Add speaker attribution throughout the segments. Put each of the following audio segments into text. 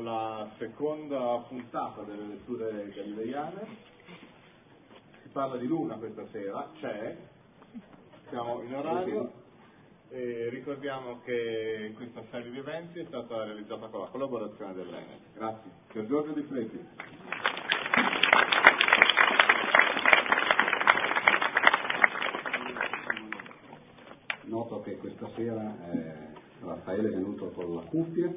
Speaker 1: con la seconda puntata delle letture galileiane. Si parla di Luna questa sera, c'è, siamo in orario e ricordiamo che questa serie di eventi è stata realizzata con la collaborazione dell'ENE. Grazie. Per Giorgio Di Fleti.
Speaker 2: Noto che questa sera eh, Raffaele è venuto con la cuffia,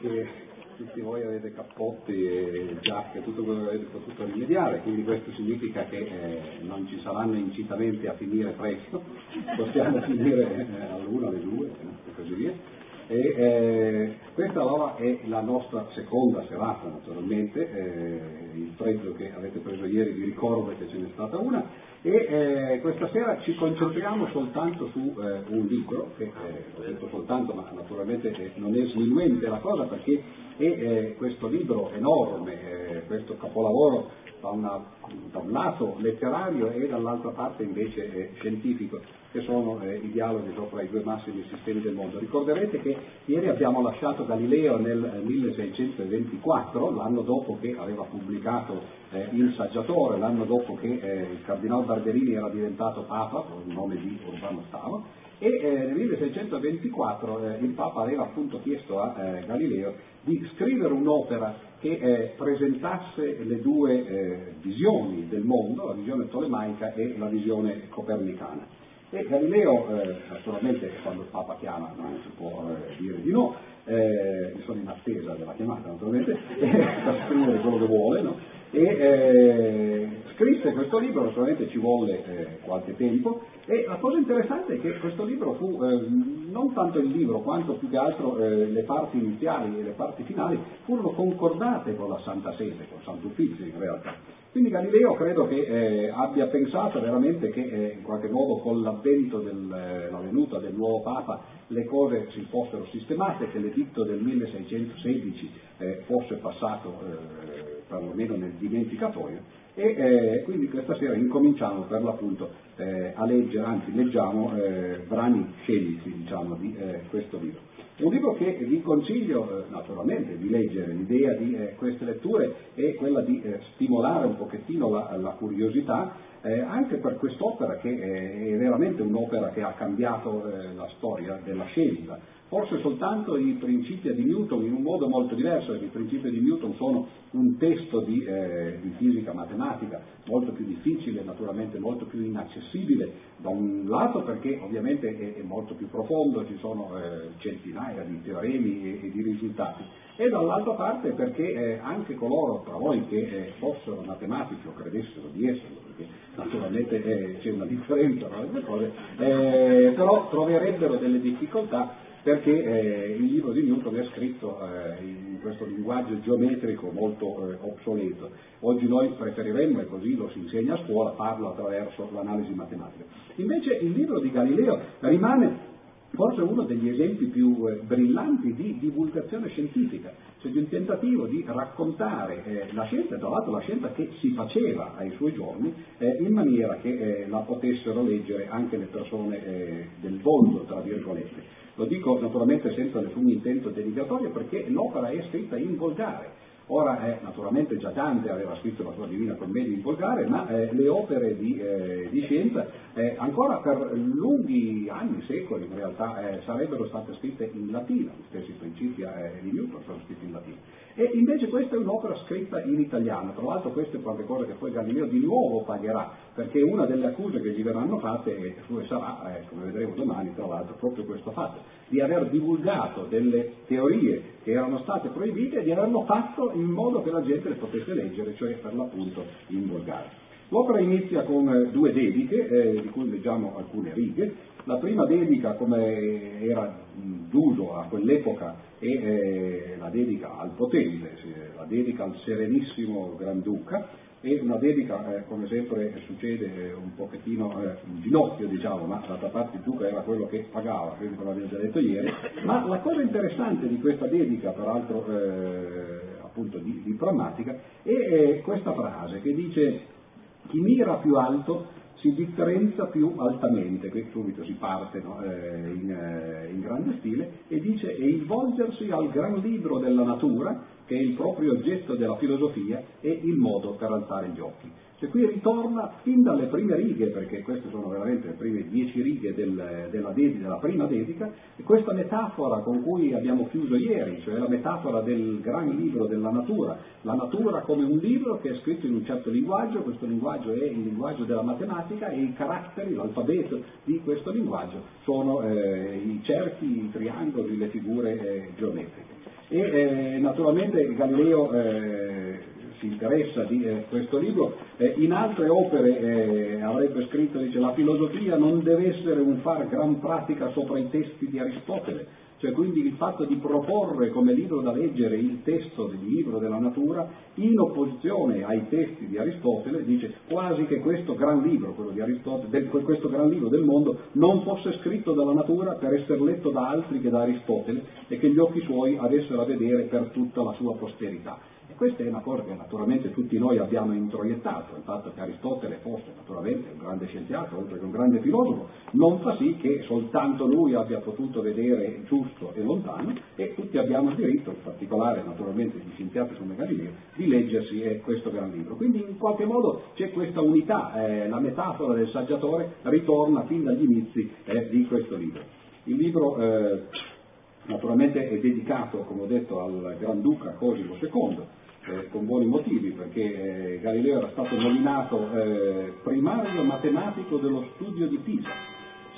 Speaker 2: che tutti voi avete cappotti e giacche, tutto quello che avete potuto rimediare, quindi questo significa che eh, non ci saranno incitamenti a finire presto, possiamo finire eh, all'una, alle due e così via. E, eh, questa allora è la nostra seconda serata naturalmente, eh, il prezzo che avete preso ieri vi ricordo che ce n'è stata una. E eh, questa sera ci concentriamo soltanto su eh, un libro, che eh, ho detto soltanto ma naturalmente eh, non è sminuente la cosa perché è questo libro enorme, questo capolavoro da, una, da, un lato letterario e dall'altra parte invece scientifico che sono eh, i dialoghi sopra i due massimi sistemi del mondo. Ricorderete che ieri abbiamo lasciato Galileo nel 1624, l'anno dopo che aveva pubblicato eh, Il Saggiatore, l'anno dopo che eh, il Cardinal Barberini era diventato Papa, con il nome di Urbano VIII, e eh, nel 1624 eh, il Papa aveva appunto chiesto a eh, Galileo di scrivere un'opera che eh, presentasse le due eh, visioni del mondo, la visione tolemaica e la visione copernicana. E Galileo, eh, naturalmente quando il Papa chiama non si può eh, dire di no, eh, sono in attesa della chiamata naturalmente, per scrivere quello che vuole, no? e eh, scrisse questo libro, naturalmente ci volle eh, qualche tempo, e la cosa interessante è che questo libro fu eh, non tanto il libro quanto più che altro eh, le parti iniziali e le parti finali furono concordate con la Santa Sede, con Sant'Uffizio in realtà. Quindi Galileo credo che eh, abbia pensato veramente che eh, in qualche modo con l'avvento della eh, venuta del nuovo Papa le cose si fossero sistemate, che l'editto del 1616 eh, fosse passato eh, perlomeno nel dimenticatoio e eh, quindi questa sera incominciamo per l'appunto a leggere, anzi leggiamo brani scelti diciamo, di questo libro. Un libro che vi consiglio eh, naturalmente di leggere, l'idea di eh, queste letture è quella di eh, stimolare un pochettino la, la curiosità eh, anche per quest'opera che è veramente un'opera che ha cambiato eh, la storia della scienza. Forse soltanto i principi di Newton in un modo molto diverso, perché i principi di Newton sono un testo di, eh, di, fisica matematica molto più difficile, naturalmente molto più inaccessibile, da un lato perché ovviamente è, è molto più profondo, ci sono eh, centinaia di teoremi e, e, di risultati, e dall'altra parte perché eh, anche coloro tra voi che eh, fossero matematici o credessero di esserlo, perché naturalmente eh, c'è una differenza tra le due cose, eh, però troverebbero delle difficoltà perché eh, il libro di Newton è scritto eh, in questo linguaggio geometrico molto eh, obsoleto. Oggi noi preferiremmo, e così lo si insegna a scuola, farlo attraverso l'analisi matematica. Invece il libro di Galileo rimane forse uno degli esempi più eh, brillanti di divulgazione scientifica, cioè di un tentativo di raccontare eh, la scienza, tra l'altro la scienza che si faceva ai suoi giorni, eh, in maniera che eh, la potessero leggere anche le persone eh, del volto, tra virgolette. Lo dico naturalmente senza nessun intento dedicatorio perché l'opera è scritta in volgare. Ora, eh, naturalmente già Dante aveva scritto la sua Divina Commedia in volgare, ma eh, le opere di, eh, di scienza eh, ancora per lunghi anni, secoli in realtà, eh, sarebbero state scritte in latino, gli stessi principi eh, di Newton sono scritti in latino. E invece questa è un'opera scritta in italiano, tra l'altro queste sono qualcosa che poi Galileo di nuovo pagherà, perché una delle accuse che gli verranno fatte sarà, eh, come vedremo domani, tra l'altro, proprio questo fatto, di aver divulgato delle teorie che erano state proibite e di averlo fatto in modo che la gente le potesse leggere, cioè per l'appunto in volgare. L'opera inizia con eh, due dediche, eh, di cui leggiamo alcune righe. La prima dedica, come era d'uso a quell'epoca, è eh, la dedica al potente, la dedica al serenissimo Granduca, e una dedica, eh, come sempre succede, eh, un pochettino in ginocchio, diciamo, ma d'altra parte il duca era quello che pagava, credo che l'avevo già detto ieri, ma la cosa interessante di questa dedica, peraltro eh, appunto di, di prammatica, è questa frase che dice chi mira più alto si differenzia più altamente, qui subito si parte no, in, in grande stile, e dice e il volgersi al gran libro della natura che è il proprio oggetto della filosofia e il modo per alzare gli occhi. Cioè qui ritorna fin dalle prime righe, perché queste sono veramente le prime dieci righe del, della, dedica, della prima dedica, questa metafora con cui abbiamo chiuso ieri, cioè la metafora del gran libro della natura, la natura come un libro che è scritto in un certo linguaggio, questo linguaggio è il linguaggio della matematica e i caratteri, l'alfabeto di questo linguaggio sono eh, i cerchi, i triangoli, le figure eh, geometriche. E eh, naturalmente Galileo eh, si interessa di eh, questo libro, eh, in altre opere eh, avrebbe scritto, dice, la filosofia non deve essere un far gran pratica sopra i testi di Aristotele, cioè quindi il fatto di proporre come libro da leggere il testo del libro della natura in opposizione ai testi di Aristotele, dice quasi che questo gran libro, quello di Aristotele, questo gran libro del mondo, non fosse scritto dalla natura per essere letto da altri che da Aristotele e che gli occhi suoi avessero a vedere per tutta la sua posterità. Questa è una cosa che naturalmente tutti noi abbiamo introiettato, il fatto che Aristotele fosse naturalmente un grande scienziato, oltre che un grande filosofo, non fa sì che soltanto lui abbia potuto vedere giusto e lontano e tutti abbiamo il diritto, in particolare naturalmente gli scienziati come Galileo, di leggersi eh, questo gran libro. Quindi in qualche modo c'è questa unità, eh, la metafora del saggiatore ritorna fin dagli inizi eh, di questo libro. Il libro eh, naturalmente è dedicato, come ho detto, al Granduca Cosimo II, eh, con buoni motivi, perché eh, Galileo era stato nominato eh, primario matematico dello studio di Pisa,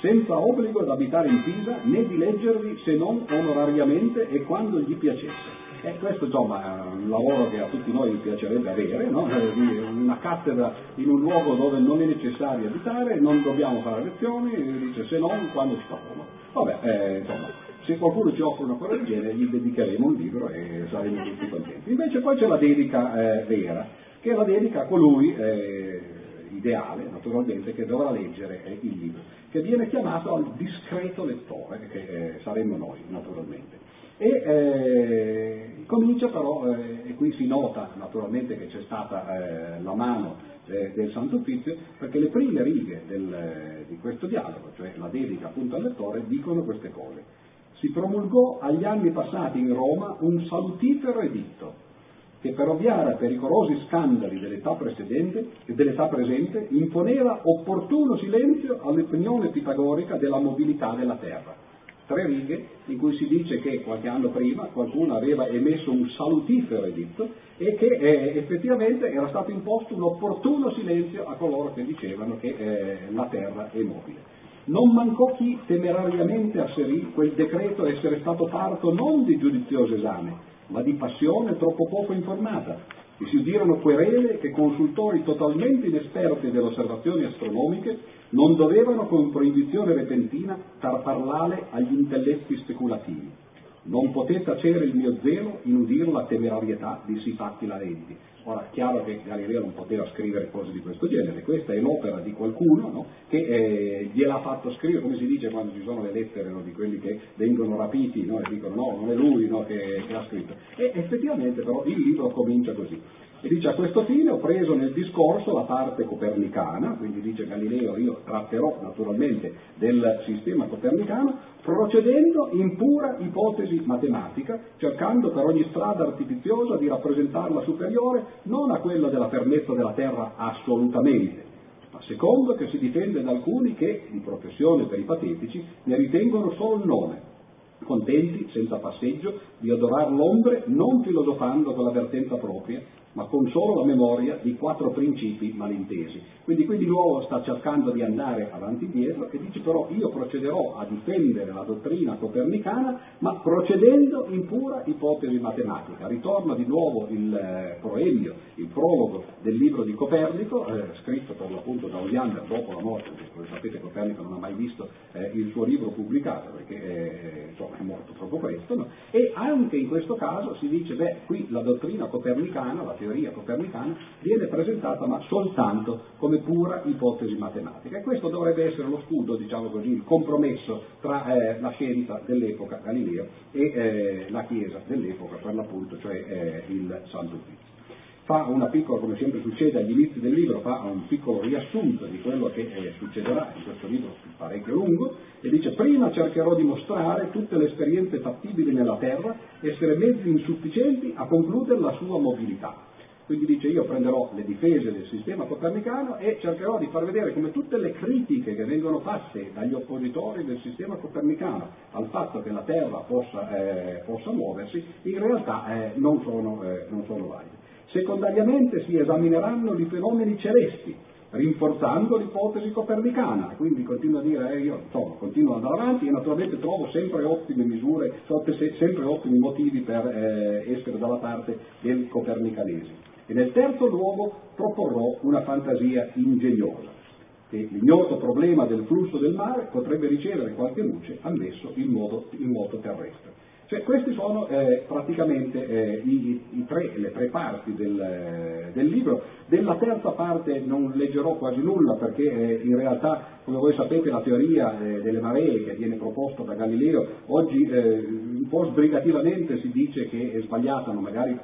Speaker 2: senza obbligo ad abitare in Pisa né di leggervi se non onorariamente e quando gli piacesse. E questo insomma è un lavoro che a tutti noi piacerebbe avere, no? Una cattedra in un luogo dove non è necessario abitare, non dobbiamo fare lezioni, dice se non quando ci fa comodo. Vabbè, insomma, se qualcuno ci offre una cosa gli dedicheremo un libro e saremo tutti contenti. Invece poi c'è la dedica eh, vera, che è la dedica a colui eh, ideale, naturalmente, che dovrà leggere eh, il libro, che viene chiamato al discreto lettore, che eh, saremmo noi, naturalmente. E eh, comincia però, eh, e qui si nota naturalmente che c'è stata la mano del Santo Uffizio, perché le prime righe del, di questo dialogo, cioè la dedica appunto al lettore, dicono queste cose si promulgò agli anni passati in Roma un salutifero editto che per ovviare a pericolosi scandali dell'età, dell'età presente imponeva opportuno silenzio all'opinione pitagorica della mobilità della Terra. Tre righe in cui si dice che qualche anno prima qualcuno aveva emesso un salutifero editto e che eh, effettivamente era stato imposto un opportuno silenzio a coloro che dicevano che eh, la Terra è mobile. Non mancò chi temerariamente asserì quel decreto essere stato parto non di giudizioso esame, ma di passione troppo poco informata, e si udirono querele che consultori totalmente inesperti delle osservazioni astronomiche non dovevano con proibizione repentina far parlare agli intelletti speculativi. Non poté tacere il mio zelo in udir la temerarietà di si fatti laventi. Ora, è chiaro che Galileo non poteva scrivere cose di questo genere, questa è l'opera di qualcuno no? che eh, gliel'ha fatto scrivere, come si dice quando ci sono le lettere no? di quelli che vengono rapiti no? e dicono no, non è lui che, che ha scritto. E effettivamente però il libro comincia così. E dice a questo fine ho preso nel discorso la parte copernicana, quindi dice Galileo io tratterò naturalmente del sistema copernicano, procedendo in pura ipotesi matematica, cercando per ogni strada artificiosa di rappresentarla superiore non a quella della fermezza della Terra assolutamente, ma secondo che si difende da alcuni che, di professione per i patetici, ne ritengono solo il nome, contenti, senza passeggio, di adorar l'ombre non filosofando con la vertenza propria, ma con solo la memoria di quattro principi malintesi. Quindi qui di nuovo sta cercando di andare avanti e indietro e dice però io procederò a difendere la dottrina copernicana, ma procedendo in pura ipotesi matematica. Ritorna di nuovo il eh, proelio, il prologo del libro di Copernico, eh, scritto per l'appunto da Osiander dopo la morte, perché come sapete Copernico non ha mai visto eh, il suo libro pubblicato perché eh, insomma, è morto troppo presto, no? e anche in questo caso si dice, beh, qui la dottrina copernicana, la teoria copernicana, viene presentata ma soltanto come pura ipotesi matematica. E questo dovrebbe essere lo scudo, diciamo così, il compromesso tra eh, la scienza dell'epoca Galileo e eh, la Chiesa dell'epoca, per l'appunto, cioè eh, il Santo Uffizio fa una piccola, come sempre succede agli inizi del libro, fa un piccolo riassunto di quello che eh, succederà in questo libro parecchio lungo e dice prima cercherò di mostrare tutte le esperienze fattibili nella Terra, essere mezzi insufficienti a concludere la sua mobilità. Quindi dice io prenderò le difese del sistema copernicano e cercherò di far vedere come tutte le critiche che vengono fatte dagli oppositori del sistema copernicano al fatto che la Terra possa, eh, possa muoversi, in realtà eh, non, sono, eh, non sono valide. Secondariamente si esamineranno i fenomeni celesti, rinforzando l'ipotesi copernicana, quindi continuo a dire, eh, io insomma, continuo ad andare avanti e naturalmente trovo sempre ottime misure, sempre ottimi motivi per eh, essere dalla parte del copernicanesimo. E nel terzo luogo proporrò una fantasia ingegnosa, che l'ignoto problema del flusso del mare potrebbe ricevere qualche luce ammesso il, modo, il moto terrestre. Cioè, queste sono eh, praticamente eh, i, i tre, le tre parti del, eh, del, libro. Della terza parte non leggerò quasi nulla perché eh, in realtà, come voi sapete, la teoria eh, delle maree che viene proposta da Galileo oggi un po' sbrigativamente si dice che è sbagliata, ma magari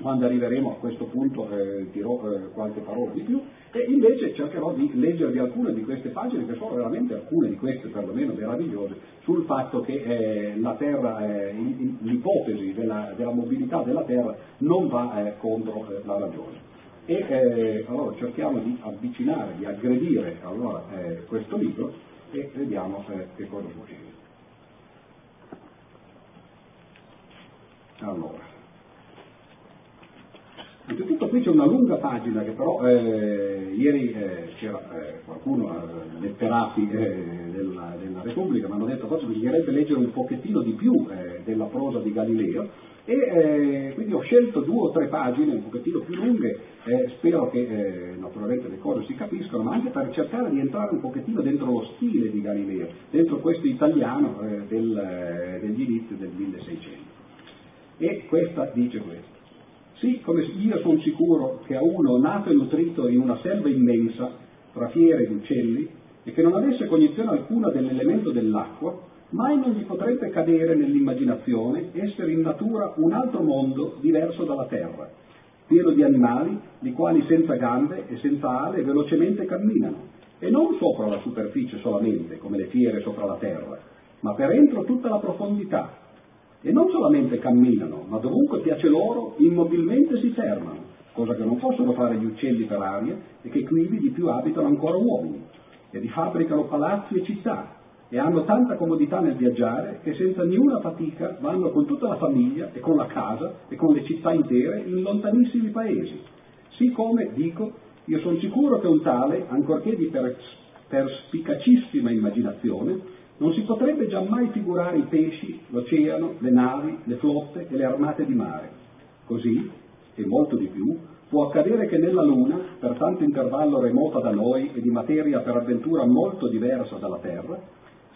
Speaker 2: quando arriveremo a questo punto eh, dirò eh, qualche parola di più e invece cercherò di leggervi alcune di queste pagine che sono veramente alcune di queste perlomeno meravigliose sul fatto che eh, la Terra, eh, l'ipotesi della, della, mobilità della Terra non va eh, contro eh, la ragione. E allora cerchiamo di avvicinare, di aggredire allora, questo libro e vediamo che cosa succede. Allora. Qui c'è una lunga pagina che però eh, ieri eh, c'era eh, qualcuno, eh, letterati eh, della, della, Repubblica, mi hanno detto forse bisognerebbe leggere un pochettino di più eh, della prosa di Galileo e quindi ho scelto due o tre pagine un pochettino più lunghe, spero che naturalmente le cose si capiscano, ma anche per cercare di entrare un pochettino dentro lo stile di Galileo, dentro questo italiano del, degli inizi del 1600. E questa dice questo. Sì, come io sono sicuro che a uno nato e nutrito in una selva immensa, tra fiere ed uccelli, e che non avesse cognizione alcuna dell'elemento dell'acqua, mai non gli potrebbe cadere nell'immaginazione essere in natura un altro mondo diverso dalla terra, pieno di animali, i quali senza gambe e senza ale velocemente camminano, e non sopra la superficie solamente, come le fiere sopra la terra, ma per entro tutta la profondità, e non solamente camminano, ma dovunque piace loro, immobilmente si fermano, cosa che non possono fare gli uccelli per aria e che quivi di più abitano ancora uomini, e vi fabbricano palazzi e città, e hanno tanta comodità nel viaggiare che senza niuna fatica vanno con tutta la famiglia e con la casa e con le città intere in lontanissimi paesi. Siccome, dico, io sono sicuro che un tale, ancorché di perspicacissima immaginazione, non si potrebbe giammai figurare i pesci, l'oceano, le navi, le flotte e le armate di mare. Così, e molto di più, può accadere che nella Luna, per tanto intervallo remota da noi e di materia per avventura molto diversa dalla Terra,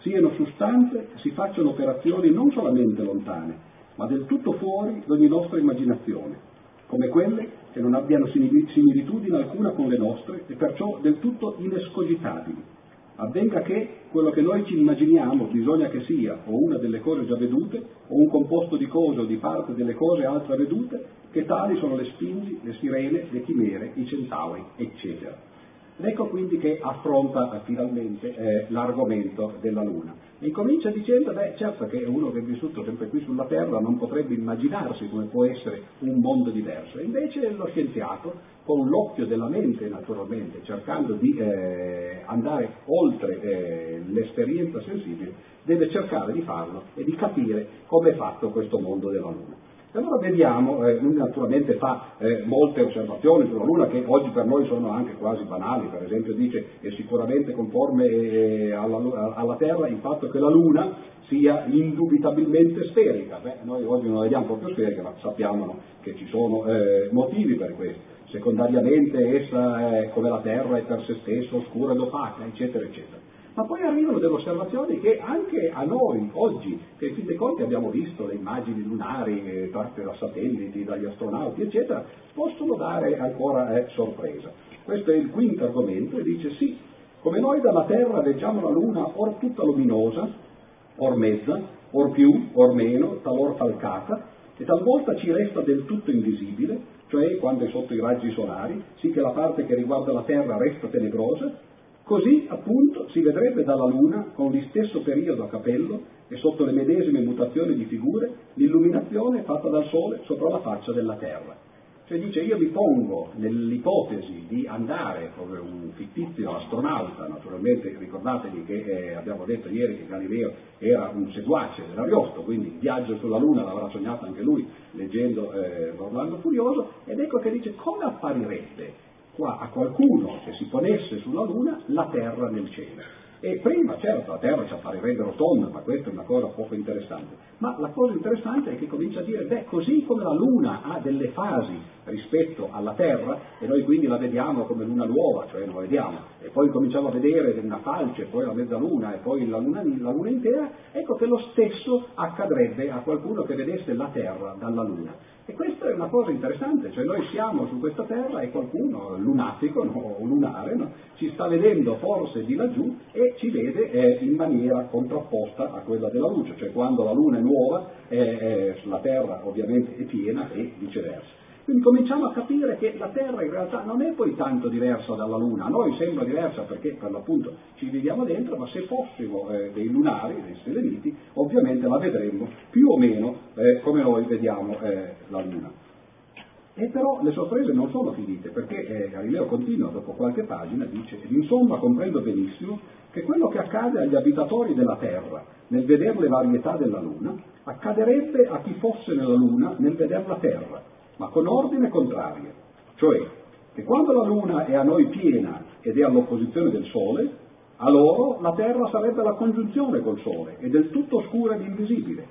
Speaker 2: siano sustanze e si facciano operazioni non solamente lontane, ma del tutto fuori d'ogni nostra immaginazione, come quelle che non abbiano similitudine alcuna con le nostre e perciò del tutto inescogitabili avvenga che quello che noi ci immaginiamo bisogna che sia o una delle cose già vedute o un composto di cose o di parte delle cose altre vedute, che tali sono le spingi, le sirene, le chimere, i centauri, eccetera. Ecco quindi che affronta eh, finalmente eh, l'argomento della Luna. E comincia dicendo, beh certo che uno che è vissuto sempre qui sulla Terra non potrebbe immaginarsi come può essere un mondo diverso, invece lo scienziato, con l'occhio della mente naturalmente, cercando di eh, andare oltre eh, l'esperienza sensibile, deve cercare di farlo e di capire come è fatto questo mondo della Luna. Allora vediamo, eh, lui naturalmente fa eh, molte osservazioni sulla Luna che oggi per noi sono anche quasi banali, per esempio dice è sicuramente conforme eh, alla, alla, Terra il fatto che la Luna sia indubitabilmente sferica, Beh, noi oggi non la vediamo proprio sferica, ma sappiamo che ci sono eh, motivi per questo, secondariamente essa come la Terra è per se stessa oscura ed opaca, eccetera, eccetera. Ma poi arrivano delle osservazioni che anche a noi oggi, che in fin dei conti abbiamo visto le immagini lunari eh, tratte da satelliti, dagli astronauti, eccetera, possono dare ancora eh, sorpresa. Questo è il quinto argomento e dice sì, come noi dalla Terra leggiamo la Luna or tutta luminosa, or mezza, or più, or meno, talor falcata, e talvolta ci resta del tutto invisibile, cioè quando è sotto i raggi solari, sì che la parte che riguarda la Terra resta tenebrosa, Così appunto si vedrebbe dalla Luna, con lo stesso periodo a capello e sotto le medesime mutazioni di figure, l'illuminazione fatta dal Sole sopra la faccia della Terra. Cioè dice io mi pongo nell'ipotesi di andare come un fittizio astronauta, naturalmente ricordatevi che eh, abbiamo detto ieri che Galileo era un seguace dell'Ariosto, quindi il viaggio sulla Luna l'avrà sognato anche lui leggendo eh, Orlando Furioso, ed ecco che dice come apparirebbe qua a qualcuno che si ponesse sulla Luna la Terra nel cielo. E prima, certo, la Terra ci apparirebbe rotonda, ma questa è una cosa poco interessante. Ma la cosa interessante è che comincia a dire, beh, così come la Luna ha delle fasi rispetto alla Terra, e noi quindi la vediamo come luna nuova, cioè non la vediamo, e poi cominciamo a vedere una falce, poi la mezzaluna e poi la luna, la luna intera, ecco che lo stesso accadrebbe a qualcuno che vedesse la Terra dalla Luna. E questa è una cosa interessante, cioè noi siamo su questa terra e qualcuno, lunatico no, o lunare, no, ci sta vedendo forse di laggiù e ci vede eh, in maniera contrapposta a quella della luce, cioè quando la luna è nuova eh, eh, la terra ovviamente è piena e viceversa. Quindi cominciamo a capire che la Terra in realtà non è poi tanto diversa dalla Luna, a noi sembra diversa perché per l'appunto ci viviamo dentro, ma se fossimo eh, dei lunari, dei seleniti, ovviamente la vedremmo più o meno eh, come noi vediamo eh, la Luna. E però le sorprese non sono finite, perché eh, Galileo continua dopo qualche pagina, dice, insomma comprendo benissimo che quello che accade agli abitatori della Terra nel vedere le varietà della Luna, accadrebbe a chi fosse nella Luna nel vedere la Terra ma con ordine contrario, cioè che quando la Luna è a noi piena ed è all'opposizione del Sole, a loro la Terra sarebbe la congiunzione col Sole, è del tutto oscura ed invisibile.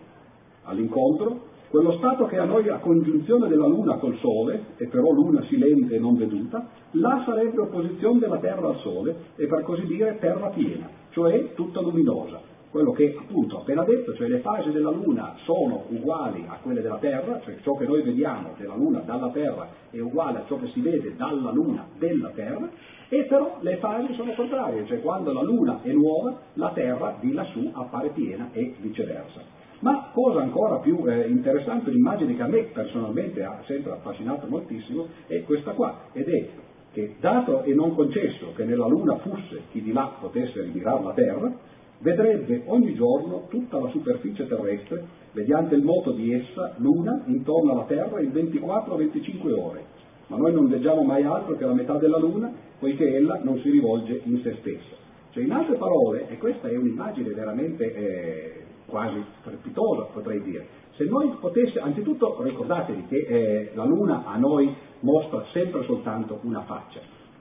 Speaker 2: All'incontro, quello stato che a noi è a congiunzione della Luna col Sole, e però Luna silente e non veduta, là sarebbe opposizione della Terra al Sole, e per così dire terra piena, cioè tutta luminosa, quello che appunto ho appena detto, cioè le fasi della Luna sono uguali a quelle della Terra, cioè ciò che noi vediamo della Luna dalla Terra è uguale a ciò che si vede dalla Luna della Terra, e però le fasi sono contrarie, cioè quando la Luna è nuova, la Terra di lassù appare piena e viceversa. Ma cosa ancora più eh, interessante, l'immagine che a me personalmente ha sempre affascinato moltissimo, è questa qua, ed è che dato e non concesso che nella Luna fosse chi di là potesse rimirare la Terra, vedrebbe ogni giorno tutta la superficie terrestre, mediante il moto di essa, l'una, intorno alla Terra in 24-25 ore. Ma noi non leggiamo mai altro che la metà della Luna, poiché ella non si rivolge in se stessa. Cioè, in altre parole, e questa è un'immagine veramente eh, quasi strepitosa, potrei dire, se noi potessimo, anzitutto ricordatevi che eh, la Luna a noi mostra sempre soltanto una faccia,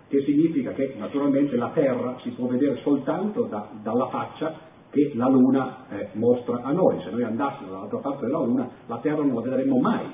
Speaker 2: che significa che naturalmente la Terra si può vedere soltanto da, dalla faccia che la Luna eh, mostra a noi. Se noi andassimo dall'altra parte della Luna, la Terra non la vedremo mai.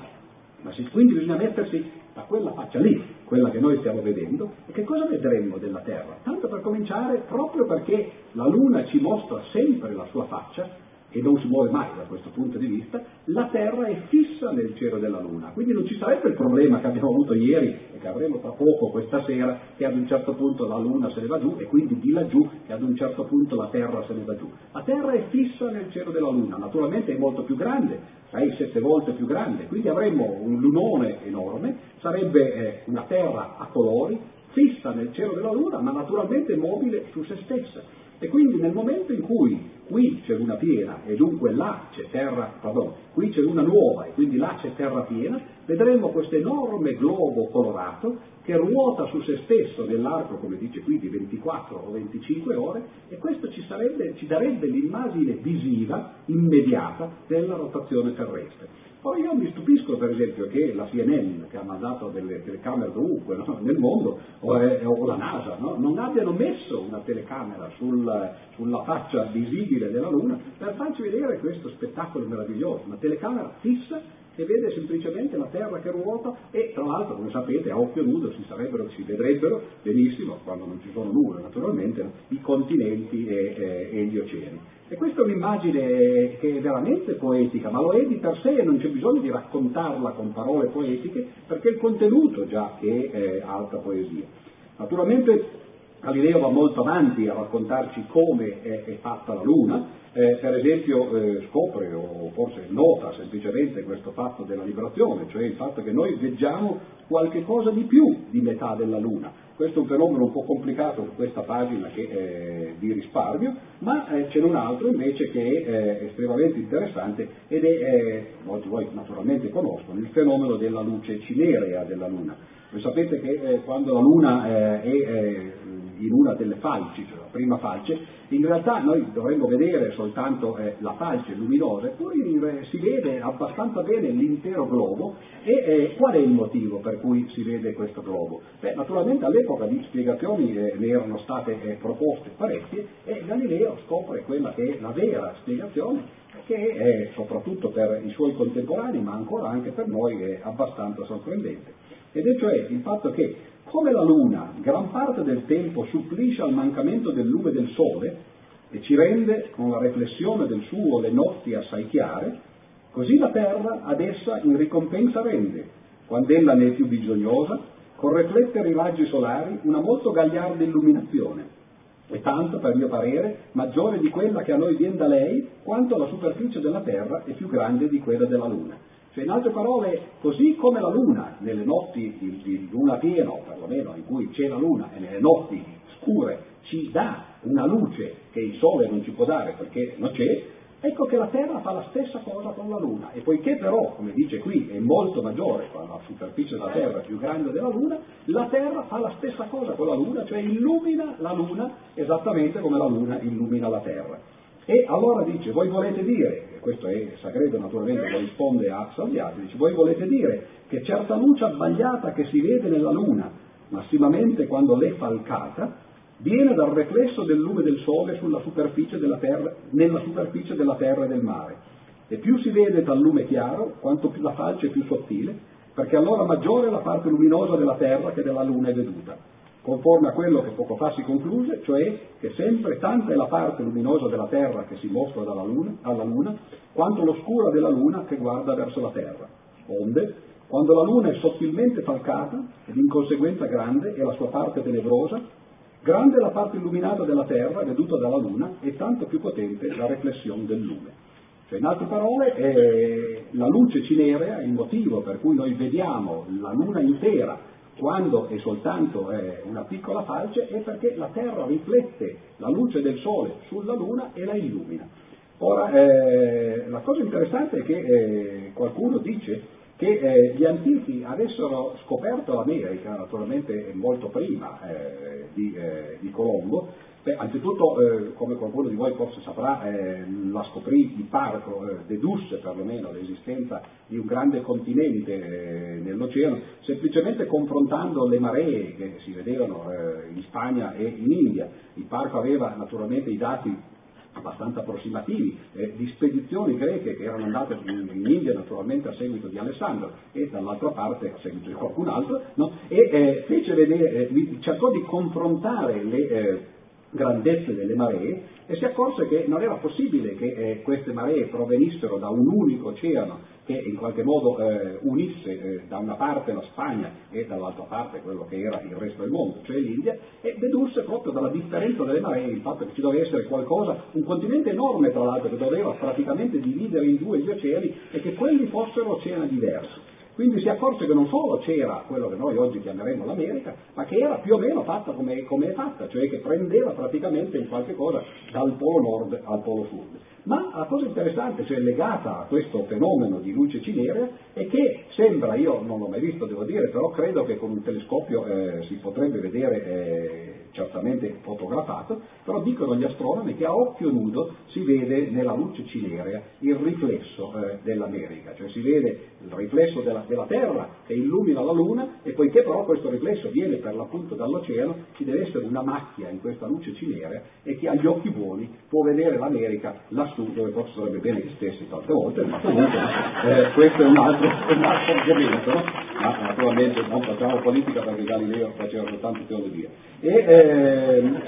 Speaker 2: Ma se, quindi bisogna mettersi da quella faccia lì, quella che noi stiamo vedendo, e che cosa vedremo della Terra? Tanto per cominciare, proprio perché la Luna ci mostra sempre la sua faccia, e non si muove mai da questo punto di vista, la Terra è fissa nel cielo della Luna. Quindi non ci sarebbe il problema che abbiamo avuto ieri e che avremo tra poco questa sera, che ad un certo punto la Luna se ne va giù e quindi di laggiù che ad un certo punto la Terra se ne va giù. La Terra è fissa nel cielo della Luna, naturalmente è molto più grande, 6-7 volte più grande, quindi avremmo un lunone enorme, sarebbe eh, una Terra a colori, fissa nel cielo della Luna, ma naturalmente mobile su se stessa. E quindi nel momento in cui qui c'è luna piena e dunque là c'è terra, pardon, qui c'è luna nuova e quindi là c'è terra piena, vedremo questo enorme globo colorato che ruota su se stesso nell'arco, come dice qui, di 24 o 25 ore e questo ci, sarebbe, ci darebbe l'immagine visiva immediata della rotazione terrestre. Poi io mi stupisco per esempio che la CNN, che ha mandato delle telecamere dovunque no? nel mondo, o, eh, o la NASA, no? non abbiano messo una telecamera sul, sulla faccia visibile della Luna per farci vedere questo spettacolo meraviglioso, una telecamera fissa che vede semplicemente la Terra che ruota e tra l'altro, come sapete, a occhio nudo si, si vedrebbero benissimo, quando non ci sono nuvole naturalmente, i continenti e, e, e gli oceani. E questa è un'immagine che è veramente poetica, ma lo è di per sé e non c'è bisogno di raccontarla con parole poetiche perché il contenuto già è eh, alta poesia. Naturalmente Galileo va molto avanti a raccontarci come è, è fatta la Luna, eh, per esempio eh, scopre o forse nota semplicemente questo fatto della liberazione, cioè il fatto che noi veggiamo qualche cosa di più di metà della Luna. Questo è un fenomeno un po' complicato su questa pagina che, eh, di risparmio, ma eh, ce n'è un altro invece che è eh, estremamente interessante ed è, eh, molti voi naturalmente conoscono, il fenomeno della luce cinerea della Luna. Voi sapete che quando la Luna è in una delle falci, cioè la prima falce, in realtà noi dovremmo vedere soltanto eh, la falce luminosa, eppure eh, si vede abbastanza bene l'intero globo e eh, qual è il motivo per cui si vede questo globo? Beh, naturalmente all'epoca di spiegazioni eh, ne erano state eh, proposte parecchie e Galileo scopre quella che è la vera spiegazione che è soprattutto per i suoi contemporanei, ma ancora anche per noi è abbastanza sorprendente. Ed è cioè il fatto che come la Luna gran parte del tempo supplisce al mancamento del lume del Sole e ci rende con la riflessione del suo le notti assai chiare, così la Terra ad essa in ricompensa rende, quando ella ne è più bisognosa, con riflettere i raggi solari una molto gagliarda illuminazione, e tanto, per mio parere, maggiore di quella che a noi viene da lei, quanto la superficie della Terra è più grande di quella della Luna. Cioè, in altre parole, così come la luna nelle notti di, di luna piena, o perlomeno in cui c'è la luna, e nelle notti scure ci dà una luce che il sole non ci può dare perché non c'è, ecco che la Terra fa la stessa cosa con la Luna. E poiché però, come dice qui, è molto maggiore, la superficie della Terra è più grande della Luna, la Terra fa la stessa cosa con la Luna, cioè illumina la Luna esattamente come la Luna illumina la Terra. E allora dice, voi volete dire, e questo è Sagredo naturalmente che risponde a Salviati, dice, voi volete dire che certa luce abbagliata che si vede nella luna, massimamente quando l'è falcata, viene dal riflesso del lume del sole sulla superficie della terra, nella superficie della terra e del mare. E più si vede dal lume chiaro, quanto più la falce è più sottile, perché allora maggiore è la parte luminosa della terra che della luna è veduta conforme a quello che poco fa si concluse, cioè che sempre tanta è la parte luminosa della Terra che si mostra luna, alla Luna, quanto l'oscura della Luna che guarda verso la Terra. Onde, quando la Luna è sottilmente falcata ed in conseguenza grande è la sua parte tenebrosa, grande è la parte illuminata della Terra veduta dalla Luna e tanto più potente la riflessione del lume. Cioè, in altre parole, eh, la luce cinerea, il motivo per cui noi vediamo la Luna intera quando è soltanto eh, una piccola falce è perché la Terra riflette la luce del Sole sulla Luna e la illumina. Ora, eh, la cosa interessante è che eh, qualcuno dice che eh, gli antichi avessero scoperto l'America, naturalmente molto prima eh, di, eh, di Colombo, Beh, anzitutto, eh, come qualcuno di voi forse saprà, eh, la scoprì il parco, eh, dedusse perlomeno l'esistenza di un grande continente eh, nell'oceano, semplicemente confrontando le maree che si vedevano eh, in Spagna e in India. Il parco aveva naturalmente i dati abbastanza approssimativi eh, di spedizioni greche che erano andate in, in, India naturalmente a seguito di Alessandro e dall'altra parte a seguito di qualcun altro no? e fece vedere, cercò di confrontare le grandezze delle maree e si accorse che non era possibile che eh, queste maree provenissero da un unico oceano che in qualche modo eh, unisse eh, da una parte la Spagna e dall'altra parte quello che era il resto del mondo, cioè l'India, e dedusse proprio dalla differenza delle maree il fatto che ci doveva essere qualcosa, un continente enorme tra l'altro, che doveva praticamente dividere in due gli oceani e che quelli fossero oceani diversi. Quindi si accorse che non solo c'era quello che noi oggi chiameremo l'America, ma che era più o meno fatta come, come è fatta, cioè che prendeva praticamente in qualche cosa dal polo nord al polo sud. Ma la cosa interessante, cioè legata a questo fenomeno di luce cinerea, è che sembra, io non l'ho mai visto devo dire, però credo che con un telescopio eh, si potrebbe vedere eh, certamente fotografato, però dicono gli astronomi che a occhio nudo si vede nella luce cinerea il riflesso eh, dell'America, cioè si vede il riflesso della, della, Terra che illumina la Luna e poiché però questo riflesso viene per l'appunto dall'oceano, ci deve essere una macchia in questa luce cinerea e che agli occhi buoni può vedere l'America lassù dove forse sarebbe bene che stessi tante volte, ma comunque eh, questo è un altro, un altro argomento, no? ma naturalmente non facciamo politica perché Galileo faceva soltanto teologia. E, eh,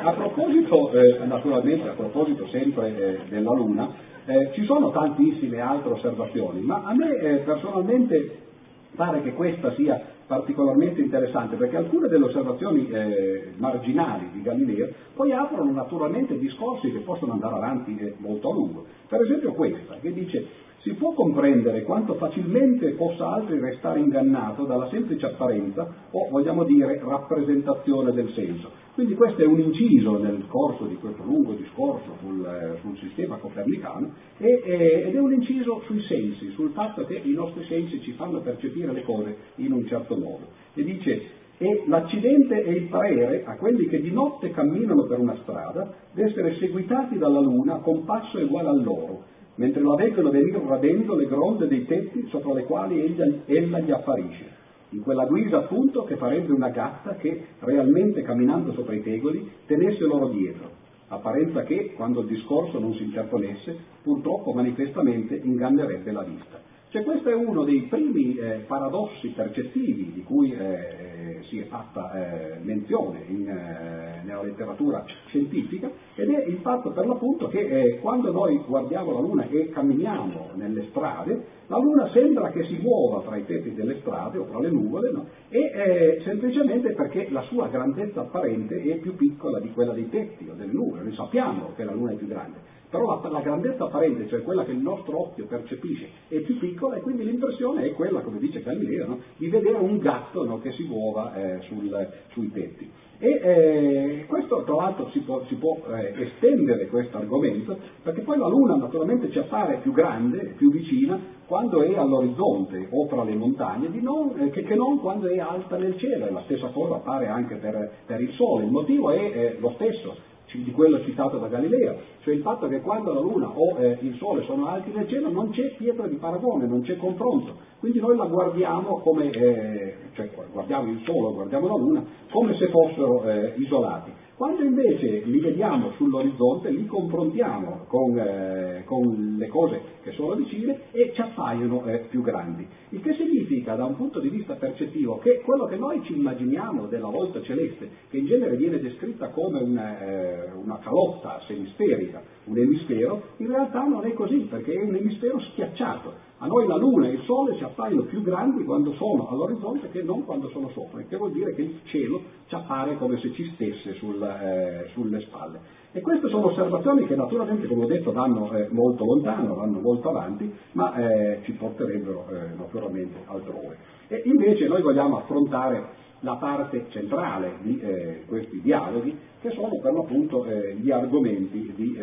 Speaker 2: a proposito, eh, naturalmente, a proposito sempre eh, della Luna, eh, ci sono tantissime altre osservazioni, ma a me eh, personalmente pare che questa sia particolarmente interessante perché alcune delle osservazioni eh, marginali di Galileo poi aprono naturalmente discorsi che possono andare avanti eh, molto a lungo. Per esempio questa, che dice si può comprendere quanto facilmente possa altri restare ingannato dalla semplice apparenza o, vogliamo dire, rappresentazione del senso. Quindi questo è un inciso nel corso di questo lungo discorso sul, eh, sul sistema copernicano e, eh, ed è un inciso sui sensi, sul fatto che i nostri sensi ci fanno percepire le cose in un certo modo. E dice e l'accidente e il parere a quelli che di notte camminano per una strada d'essere seguitati dalla luna con passo uguale a loro, mentre la venire radendo le gronde dei tetti sopra le quali ella, ella gli apparisce. In quella guisa appunto che farebbe una gatta che, realmente camminando sopra i tegoli, tenesse loro dietro, apparenza che, quando il discorso non si interponesse, purtroppo manifestamente ingannerebbe la vista. Cioè questo è uno dei primi eh, paradossi percettivi di cui eh, si è fatta eh, menzione in, eh, nella letteratura scientifica ed è il fatto per l'appunto che eh, quando noi guardiamo la Luna e camminiamo nelle strade, la Luna sembra che si muova tra i tetti delle strade o tra le nuvole no? e eh, semplicemente perché la sua grandezza apparente è più piccola di quella dei tetti o delle nuvole, noi sappiamo che la Luna è più grande però la, grandezza apparente, cioè quella che il nostro occhio percepisce, è più piccola e quindi l'impressione è quella, come dice Galileo, no? di vedere un gatto no? che si muova eh, sul, sui tetti. E eh, questo tra l'altro si può, si può eh, estendere questo argomento perché poi la Luna naturalmente ci appare più grande, più vicina quando è all'orizzonte o tra le montagne non, eh, che, che, non quando è alta nel cielo e la stessa cosa appare anche per, per il Sole. Il motivo è eh, lo stesso, di quello citato da Galileo, cioè il fatto che quando la Luna o eh, il Sole sono alti nel cielo non c'è pietra di paragone, non c'è confronto, quindi noi la guardiamo come, eh, cioè guardiamo il Sole, guardiamo la Luna, come se fossero eh, isolati. Quando invece li vediamo sull'orizzonte, li confrontiamo con, eh, con le cose che sono vicine e ci appaiono eh, più grandi. Il che significa, da un punto di vista percettivo, che quello che noi ci immaginiamo della volta celeste, che in genere viene descritta come una, eh, una calotta semisferica, un emisfero, in realtà non è così, perché è un emisfero schiacciato a noi la Luna e il Sole ci appaiono più grandi quando sono all'orizzonte che non quando sono sopra, che vuol dire che il cielo ci appare come se ci stesse sul, eh, sulle spalle. E queste sono osservazioni che naturalmente, come ho detto, vanno eh, molto lontano, vanno molto avanti, ma eh, ci porterebbero eh, naturalmente altrove. E invece noi vogliamo affrontare la parte centrale di eh, questi dialoghi, che sono per l'appunto eh, gli argomenti di,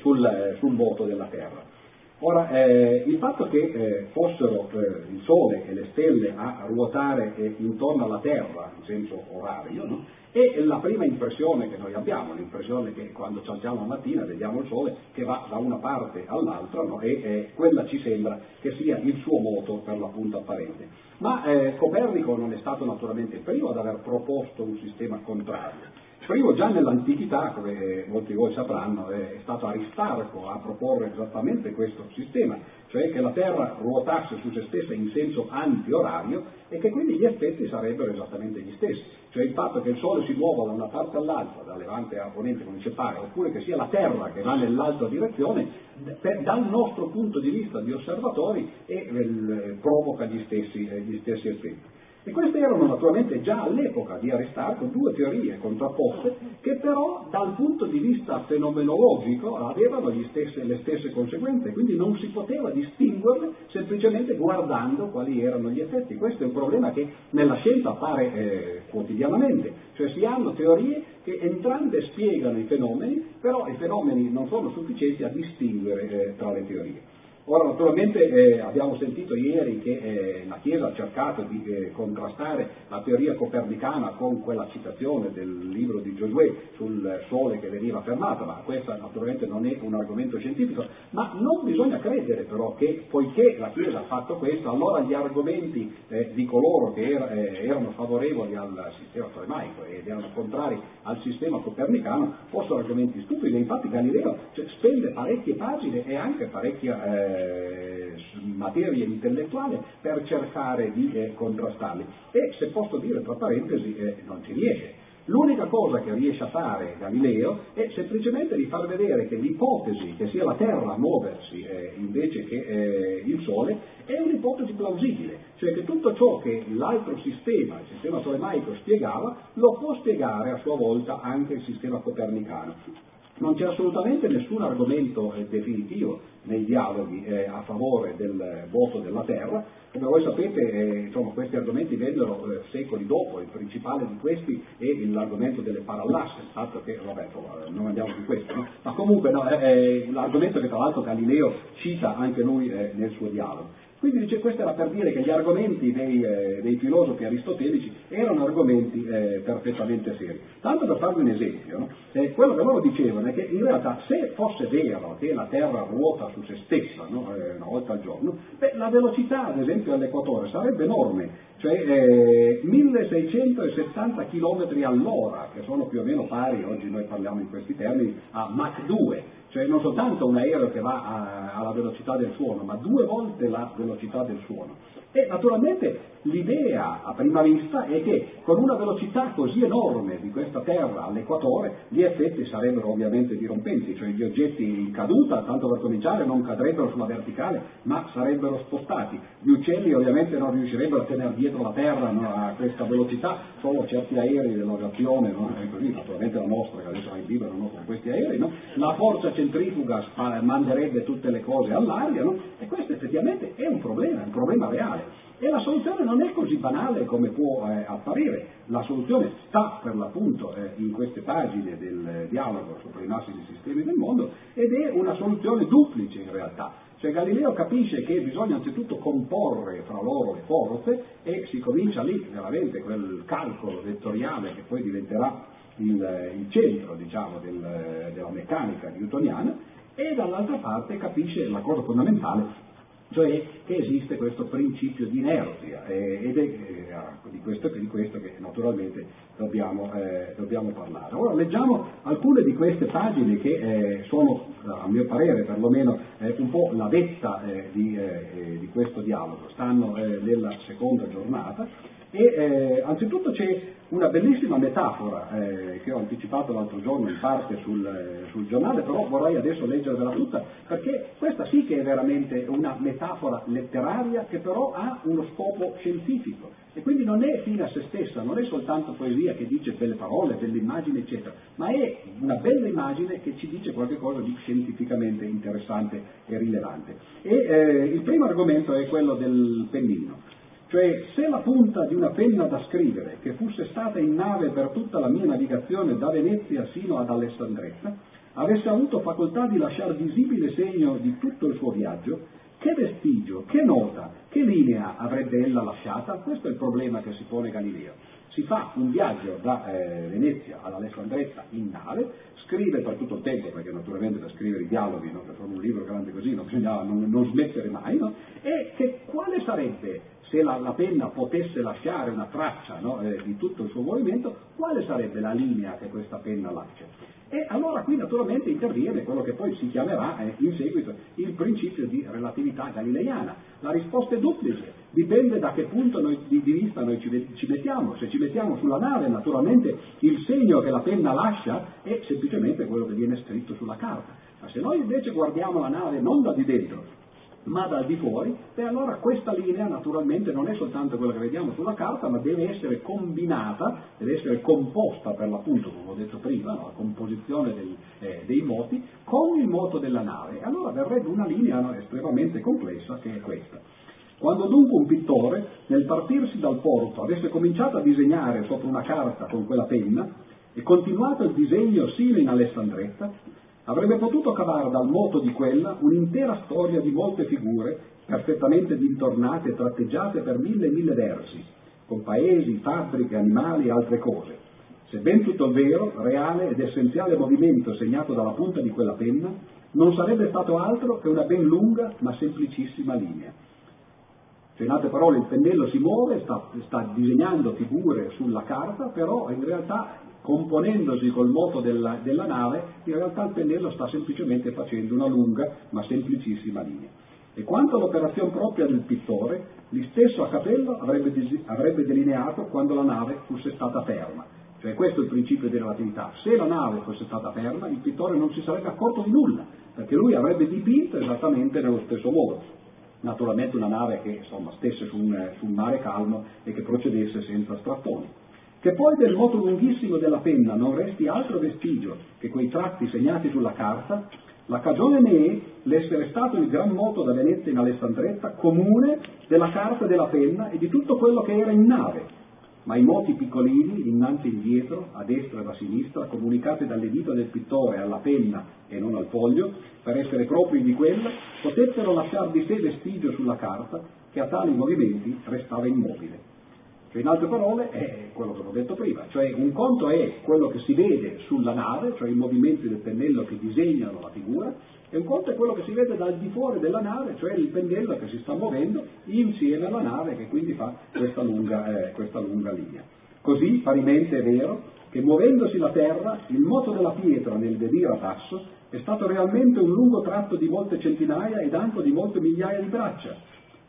Speaker 2: sul, sul voto della Terra. Ora, eh, il fatto che eh, fossero eh, il Sole e le stelle a ruotare eh, intorno alla Terra, in senso orario, no? è la prima impressione che noi abbiamo, l'impressione che quando ci alziamo la mattina vediamo il Sole che va da una parte all'altra no? e quella ci sembra che sia il suo moto per l'appunto apparente. Ma eh, Copernico non è stato naturalmente il primo ad aver proposto un sistema contrario. Primo già nell'antichità, come molti di voi sapranno, è stato Aristarco a proporre esattamente questo sistema, cioè che la Terra ruotasse su se stessa in senso anti-orario e che quindi gli effetti sarebbero esattamente gli stessi, cioè il fatto che il Sole si muova da una parte all'altra, da levante a ponente come ci pare, oppure che sia la Terra che va nell'altra direzione, dal nostro punto di vista di osservatori eh, provoca gli stessi, eh, gli stessi effetti. E queste erano naturalmente già all'epoca di Aristarco due teorie contrapposte che però dal punto di vista fenomenologico avevano stesse, le stesse conseguenze, quindi non si poteva distinguerle semplicemente guardando quali erano gli effetti. Questo è un problema che nella scienza appare eh, quotidianamente, cioè si hanno teorie che entrambe spiegano i fenomeni, però i fenomeni non sono sufficienti a distinguere eh, tra le teorie. Ora naturalmente eh, abbiamo sentito ieri che eh, la Chiesa ha cercato di eh, contrastare la teoria copernicana con quella citazione del libro di Giosuè sul Sole che veniva fermato, ma questo naturalmente non è un argomento scientifico, ma non bisogna credere però che poiché la Chiesa ha fatto questo, allora gli argomenti eh, di coloro che era, eh, erano favorevoli al sistema tolemaico ed erano contrari al sistema copernicano fossero argomenti stupidi. Infatti Galileo cioè, spende parecchie pagine e anche parecchia eh, materia intellettuale per cercare di eh, contrastarli. E se posso dire tra parentesi, eh, non ci riesce. L'unica cosa che riesce a fare Galileo è semplicemente di far vedere che l'ipotesi che sia la Terra a muoversi eh, invece che eh, il Sole è un'ipotesi plausibile, cioè che tutto ciò che l'altro sistema, il sistema tolemaico, spiegava, lo può spiegare a sua volta anche il sistema copernicano. Non c'è assolutamente nessun argomento eh, definitivo nei dialoghi eh, a favore del voto della terra, come voi sapete eh, insomma, questi argomenti vennero eh, secoli dopo, il principale di questi è l'argomento delle parallasse, fatto che, vabbè, non andiamo su questo, no? ma comunque no, l'argomento che tra l'altro Galileo cita anche lui eh, nel suo dialogo. Quindi dice, questo era per dire che gli argomenti dei, eh, dei filosofi aristotelici erano argomenti eh, perfettamente seri. Tanto per farvi un esempio, no? eh, quello che loro dicevano è che in realtà se fosse vero che la Terra ruota su se stessa no? Eh, una volta al giorno, beh, la velocità ad esempio all'equatore sarebbe enorme, cioè 1670 eh, km all'ora, che sono più o meno pari, oggi noi parliamo in questi termini, a Mach 2, cioè non soltanto un aereo che va a, alla velocità del suono, ma due volte la velocità del suono. E naturalmente l'idea a prima vista è che con una velocità così enorme di questa Terra all'equatore gli effetti sarebbero ovviamente dirompenti, cioè gli oggetti in caduta, tanto per cominciare, non cadrebbero sulla verticale, ma sarebbero spostati. Gli uccelli ovviamente non riuscirebbero a tenere dietro la Terra no, a questa velocità, solo certi aerei dell'aviazione, no? così, naturalmente la nostra, che adesso è in libero no? con questi aerei, la forza centrifuga manderebbe tutte le cose all'aria, e questo effettivamente è un problema, è un problema reale. E la soluzione non è così banale come può eh, apparire, la soluzione sta per l'appunto eh, in queste pagine del dialogo sopra i massimi sistemi del mondo ed è una soluzione duplice in realtà. Cioè Galileo capisce che bisogna anzitutto comporre fra loro le forze e si comincia lì veramente quel calcolo vettoriale che poi diventerà il, il centro diciamo, del, della meccanica newtoniana e dall'altra parte capisce la cosa fondamentale cioè che esiste questo principio di inerzia eh, ed è eh, di, questo, di, questo, che naturalmente dobbiamo, eh, dobbiamo, parlare. Ora leggiamo alcune di queste pagine che eh, sono, a mio parere perlomeno, eh, un po' la vetta eh, di, di, questo dialogo, stanno nella seconda giornata e anzitutto c'è una bellissima metafora eh, che ho anticipato l'altro giorno in parte sul, eh, sul, giornale, però vorrei adesso leggervela tutta, perché questa sì che è veramente una metafora letteraria che però ha uno scopo scientifico e quindi non è fine a se stessa, non è soltanto poesia che dice belle parole, belle immagini, eccetera, ma è una bella immagine che ci dice qualcosa di scientificamente interessante e rilevante. E eh, il primo argomento è quello del pennino. Cioè, se la punta di una penna da scrivere, che fosse stata in nave per tutta la mia navigazione da Venezia sino ad Alessandretta, avesse avuto facoltà di lasciare visibile segno di tutto il suo viaggio, che vestigio, che nota, che linea avrebbe ella lasciata? Questo è il problema che si pone Galileo. Si fa un viaggio da eh, Venezia ad Alessandretta in nave, scrive per tutto il tempo, perché naturalmente per scrivere i dialoghi, no, per fare un libro grande così, non bisognava non, non smettere mai, no? e che quale sarebbe se la, la, penna potesse lasciare una traccia no, eh, di tutto il suo movimento, quale sarebbe la linea che questa penna lascia? E allora qui naturalmente interviene quello che poi si chiamerà eh, in seguito il principio di relatività galileiana. La risposta è duplice, dipende da che punto noi, di, di, vista noi ci, ci, mettiamo. Se ci mettiamo sulla nave, naturalmente il segno che la penna lascia è semplicemente quello che viene scritto sulla carta. Ma se noi invece guardiamo la nave non da di dentro, ma dal di fuori, e allora questa linea naturalmente non è soltanto quella che vediamo sulla carta, ma deve essere combinata, deve essere composta per l'appunto, come ho detto prima, no? la composizione dei, eh, dei, moti, con il moto della nave. E allora verrebbe una linea no, estremamente complessa che è questa. Quando dunque un pittore, nel partirsi dal porto, avesse cominciato a disegnare sopra una carta con quella penna e continuato il disegno sino in Alessandretta, Avrebbe potuto cavare dal moto di quella un'intera storia di molte figure, perfettamente dintornate e tratteggiate per mille e mille versi, con paesi, fabbriche, animali e altre cose. Sebbene tutto vero, reale ed essenziale movimento segnato dalla punta di quella penna, non sarebbe stato altro che una ben lunga ma semplicissima linea. Cioè, in altre parole, il pennello si muove, sta, sta disegnando figure sulla carta, però in realtà componendosi col moto della, della, nave, in realtà il pennello sta semplicemente facendo una lunga ma semplicissima linea. E quanto all'operazione propria del pittore, lì stesso a capello avrebbe, avrebbe delineato quando la nave fosse stata ferma, Cioè questo è il principio di relatività. Se la nave fosse stata ferma, il pittore non si sarebbe accorto di nulla, perché lui avrebbe dipinto esattamente nello stesso modo. Naturalmente una nave che insomma, stesse su un, su un mare calmo e che procedesse senza strattoni. Che poi del moto lunghissimo della penna non resti altro vestigio che quei tratti segnati sulla carta, la cagione ne è l'essere stato il gran moto da Venezia in Alessandretta comune della carta e della penna e di tutto quello che era in nave, ma i moti piccolini, innanzi e indietro, a destra e a sinistra, comunicati dalle dita del pittore alla penna e non al foglio, per essere propri di quella, potettero lasciar di sé vestigio sulla carta che a tali movimenti restava immobile. Cioè, in altre parole, è quello che ho detto prima, cioè un conto è quello che si vede sulla nave, cioè i movimenti del pennello che disegnano la figura, e un conto è quello che si vede dal di fuori della nave, cioè il pennello che si sta muovendo insieme alla nave che quindi fa questa lunga, eh, questa lunga linea. Così parimenti è vero che muovendosi la terra, il moto della pietra nel venire a passo è stato realmente un lungo tratto di molte centinaia ed anche di molte migliaia di braccia.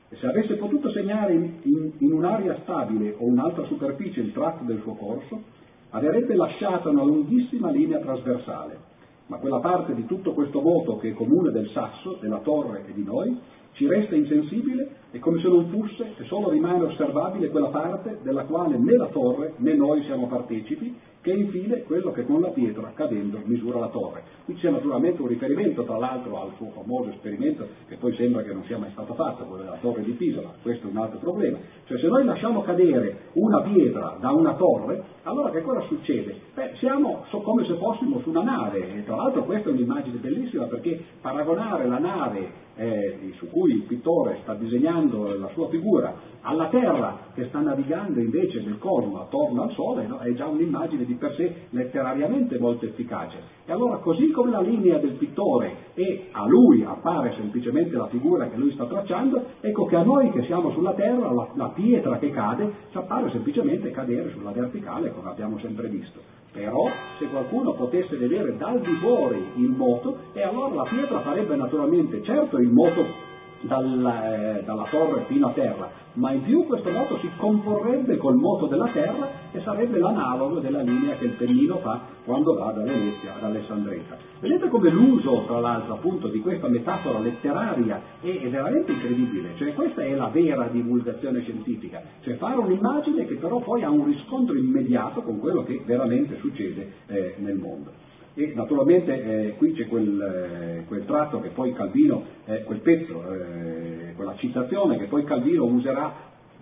Speaker 2: Se avesse potuto segnare in, in, in un'aria stabile o un'altra superficie il tratto del suo corso, avrebbe lasciato una lunghissima linea trasversale. Ma quella parte di tutto questo voto che è comune del sasso, della torre e di noi, ci resta insensibile e come se non fosse e solo rimane osservabile quella parte della quale né la torre né noi siamo partecipi che infine quello che con la pietra cadendo misura la torre. Qui c'è naturalmente un riferimento tra l'altro al suo famoso esperimento che poi sembra che non sia mai stato fatto, quello della torre di Pisa, ma questo è un altro problema. Cioè se noi lasciamo cadere una pietra da una torre, allora che cosa succede? Beh, siamo come se fossimo su una nave e tra l'altro questa è un'immagine bellissima perché paragonare la nave eh, su cui il pittore sta disegnando la sua figura alla Terra che sta navigando invece nel cosmo attorno al Sole, no? è già un'immagine di per sé letterariamente molto efficace. E allora così come la linea del pittore e a lui appare semplicemente la figura che lui sta tracciando, ecco che a noi che siamo sulla Terra la, la pietra che cade ci appare semplicemente cadere sulla verticale come abbiamo sempre visto. Però se qualcuno potesse vedere dal di fuori il moto, e allora la pietra farebbe naturalmente certo il moto dalla, eh, dalla torre fino a terra, ma in più questo moto si comporrebbe col moto della terra e sarebbe l'analogo della linea che il pennino fa quando va da Venezia ad Alessandretta. Vedete come l'uso, tra l'altro, appunto di questa metafora letteraria è, è veramente incredibile, cioè questa è la vera divulgazione scientifica, cioè fare un'immagine che però poi ha un riscontro immediato con quello che veramente succede eh, nel mondo. E naturalmente eh, qui c'è quel, eh, quel, tratto che poi Calvino, eh, quel pezzo, eh, quella citazione che poi Calvino userà,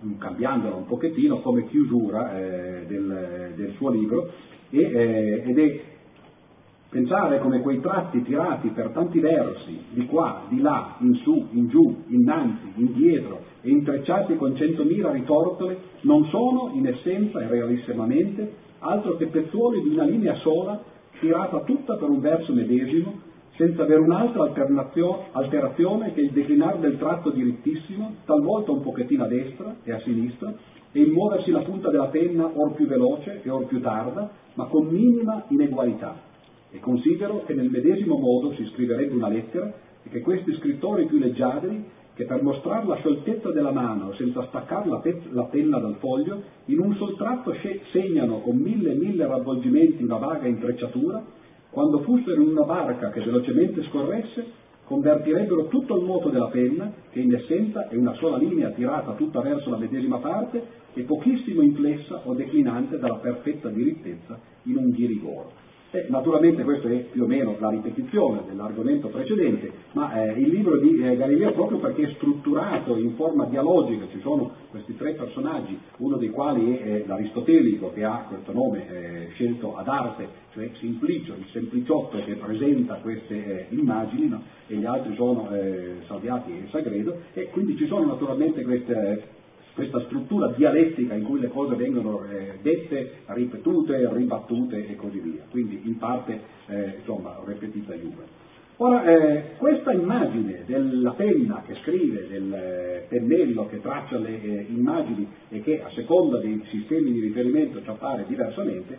Speaker 2: mm, cambiandola un pochettino, come chiusura eh, del, del, suo libro, e, eh, ed è pensare come quei tratti tirati per tanti versi, di qua, di là, in su, in giù, innanzi, indietro, e intrecciati con centomila ritortole, non sono in essenza e realissimamente altro che pezzuoli di una linea sola tirata tutta per un verso medesimo, senza avere un'altra alterazione che il declinare del tratto dirittissimo, talvolta un pochettino a destra e a sinistra, e il muoversi la punta della penna or più veloce e or più tarda, ma con minima inegualità. E considero che nel medesimo modo si scriverebbe una lettera e che questi scrittori più leggiadri che per mostrare la scioltezza della mano senza staccare la, pe- la penna dal foglio, in un sol tratto sce- segnano con mille e mille ravvolgimenti una vaga intrecciatura, quando fossero in una barca che velocemente scorresse, convertirebbero tutto il moto della penna, che in essenza è una sola linea tirata tutta verso la medesima parte e pochissimo inflessa o declinante dalla perfetta dirittezza in un ghirigoro. Eh, naturalmente questo è più o meno la ripetizione dell'argomento precedente, ma eh, il libro di eh, Galileo proprio perché è strutturato in forma dialogica, ci sono questi tre personaggi, uno dei quali è l'aristotelico che ha questo nome eh, scelto ad arte, cioè Simplicio, il sempliciotto che presenta queste eh, immagini, no? e gli altri sono eh, Salviati e Sagredo, e quindi ci sono naturalmente queste questa struttura dialettica in cui le cose vengono eh, dette, ripetute, ribattute e così via, quindi in parte eh, insomma ripetita iuve. Ora, eh, questa immagine della penna che scrive, del eh, pennello che traccia le eh, immagini e che a seconda dei sistemi di riferimento ci appare diversamente,